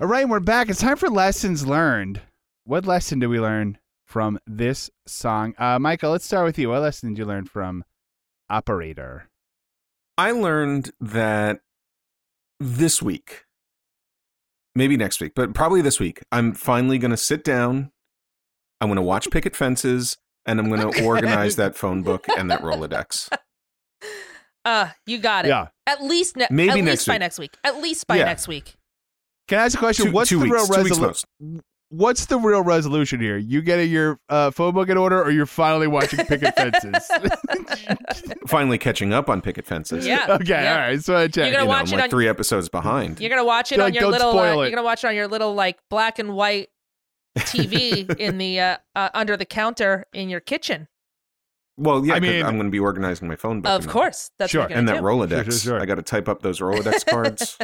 All right, we're back. It's time for lessons learned. What lesson did we learn from this song? Uh, Michael, let's start with you. What lesson did you learn from Operator? I learned that this week, maybe next week, but probably this week, I'm finally going to sit down. I'm going to watch Picket Fences and I'm going to organize that phone book and that Rolodex. Uh, you got it. Yeah. At least ne- Maybe at next least by next week. At least by Yeah. next week. Can I ask a question? Two- What's two the weeks- real resolution? What's the real resolution here? You getting your uh, phone book in order, or you're finally watching Picket Fences? finally catching up on Picket Fences. Yeah. okay, yeah. all right. So I check. You're gonna You know, watch I'm it like on- three episodes behind. You're gonna watch it Like, on your don't little. Uh, spoil it. you're gonna watch it on your little like black and white TV in the uh, uh, under the counter in your kitchen. Well, yeah, I 'cause mean- I'm going to be organizing my phone book. Of and- course, that's Sure. what And that do. Rolodex. Sure, sure, sure. I got to type up those Rolodex cards.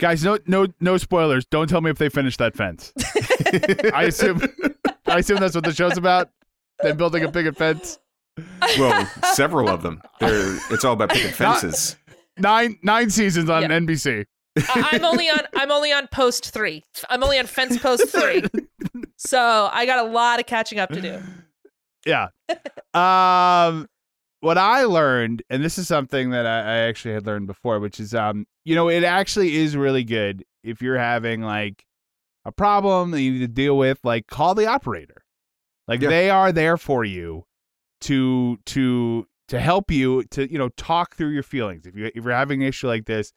Guys, no, no, no spoilers. Don't tell me if they finish that fence. I assume, I assume that's what the show's about. Them building a picket fence. well, several of them. They're, it's all about picket fences. Nine, nine seasons on Yeah. NBC. I'm only on. I'm only on post three. I'm only on fence post three. So I got a lot of catching up to do. Yeah. um, what I learned, and this is something that I, I actually had learned before, which is, um, you know, it actually is really good if you're having like a problem that you need to deal with, like call the operator. Like Yeah. they are there for you to to to help you to you know talk through your feelings. If you if you're having an issue like this,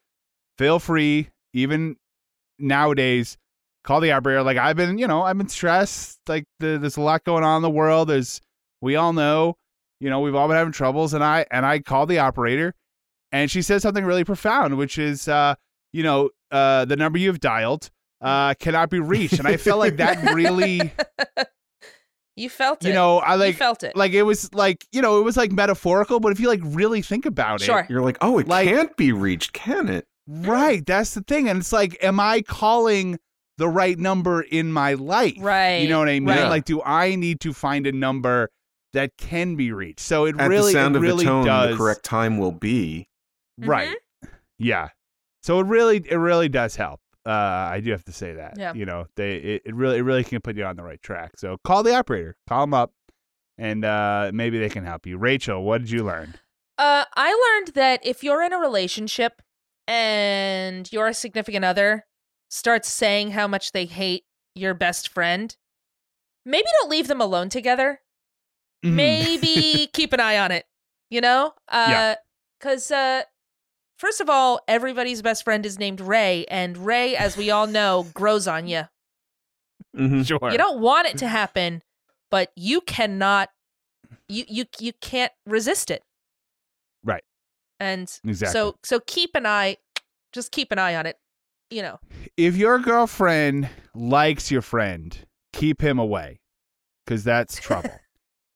feel free. Even nowadays, call the operator. Like I've been, you know, I've been stressed. Like the, there's a lot going on in the world. There's we all know, you know, we've all been having troubles, and I and I called the operator, and she said something really profound, which is, uh, you know, uh, the number you've dialed uh, cannot be reached, and I felt like that really, You felt it. you know, I You like felt it. like it was like you know it was like metaphorical, but if you like really think about Sure. it, You're like, oh, it Like- can't be reached, can it? Right. That's the thing. And it's like, am I calling the right number in my life? Right, You know what I mean? right. Like, do I need to find a number that can be reached? So it At really, the sound it of really the tone, does. the correct time will be. Right. Mm-hmm. Yeah. So it really, it really does help. Uh, I do have to say that. Yeah. You know, they, it, it really, it really can put you on the right track. So call the operator, call them up, and uh, maybe they can help you. Rachel, what did you learn? Uh, I learned that if you're in a relationship and your significant other starts saying how much they hate your best friend, maybe don't leave them alone together. Mhm. Maybe keep an eye on it, you know? Uh, Yeah. Because, uh, first of all, everybody's best friend is named Ray, and Ray, as we all know, grows on you. Mhm. Sure. You don't want it to happen, but you cannot, you you you can't resist it. Right. And Exactly. so so keep an eye, just keep an eye on it. You know, if your girlfriend likes your friend, keep him away because that's trouble.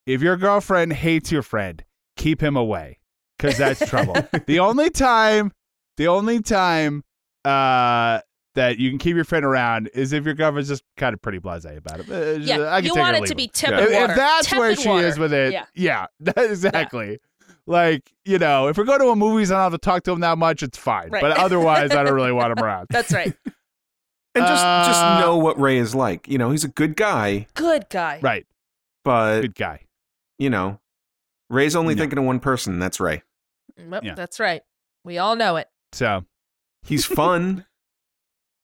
If your girlfriend hates your friend, keep him away because that's trouble. the only time, the only time uh, that you can keep your friend around is if your girlfriend's just kind of pretty blasé about it. Uh, Yeah, I can you take want or it to him. be tepid If, if water. that's where Tepid she is with it, Yeah. yeah, exactly. Like you know, if we go to a movies and I don't have to talk to him that much, it's fine. Right. But otherwise, I don't really want him around. that's right. And just just Uh, know what Ray is like. You know, he's a good guy, Good guy. Right, but good guy. You know, Ray's only Yeah. thinking of one person. That's Ray. Yep, Yeah. That's right. We all know it. So He's fun.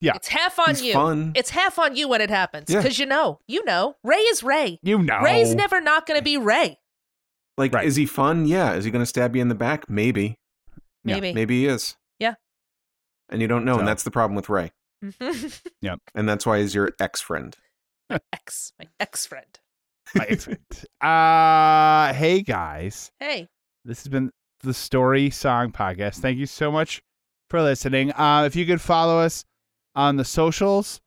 Yeah. It's half on He's you. fun. It's half on you when it happens Yeah. because you know, you know, Ray is Ray. you know, Ray's never not going to be Ray. like, Right. is he fun? Yeah. Is he going to stab you in the back? Maybe. Yeah, Maybe. Maybe he is. Yeah. And you don't know, So- and that's the problem with Ray. Mhm. And that's why he's your ex friend. Ex, my ex friend. Ex-friend. uh, hey guys, Hey. this has been the Story Song Podcast. Thank you so much for listening. Uh, if you could follow us on the socials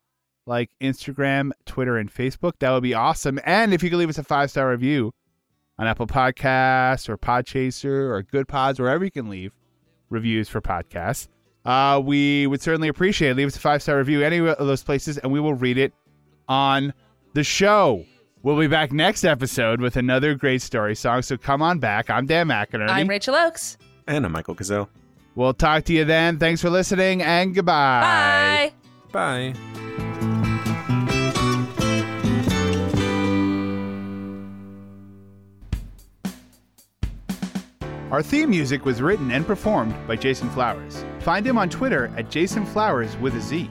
like Instagram, Twitter, and Facebook, that would be awesome. And if you could leave us a five star review on Apple Podcasts or Podchaser or Goodpods, wherever you can leave reviews for podcasts, uh, we would certainly appreciate it. Leave us a five star review any of those places, and we will read it on the show. We'll be back next episode with another great story song. So come on back. I'm Dan McInerney. I'm Rachel Oakes. And I'm Michael Gazelle. We'll talk to you then. Thanks for listening and goodbye. Bye. Bye. Our theme music was written and performed by Jason Flowers. Find him on Twitter at Jason Flowers with a Z.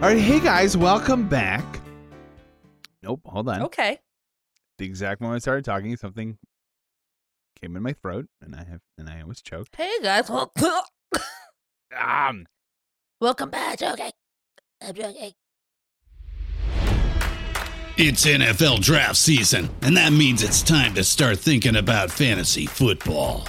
All right, hey guys, welcome back. Nope, hold on. Okay. The exact moment I started talking, something came in my throat, and I have, and I was choked. Hey guys. Um, Welcome back. Okay. I'm joking. It's NFL draft season, and that means it's time to start thinking about fantasy football.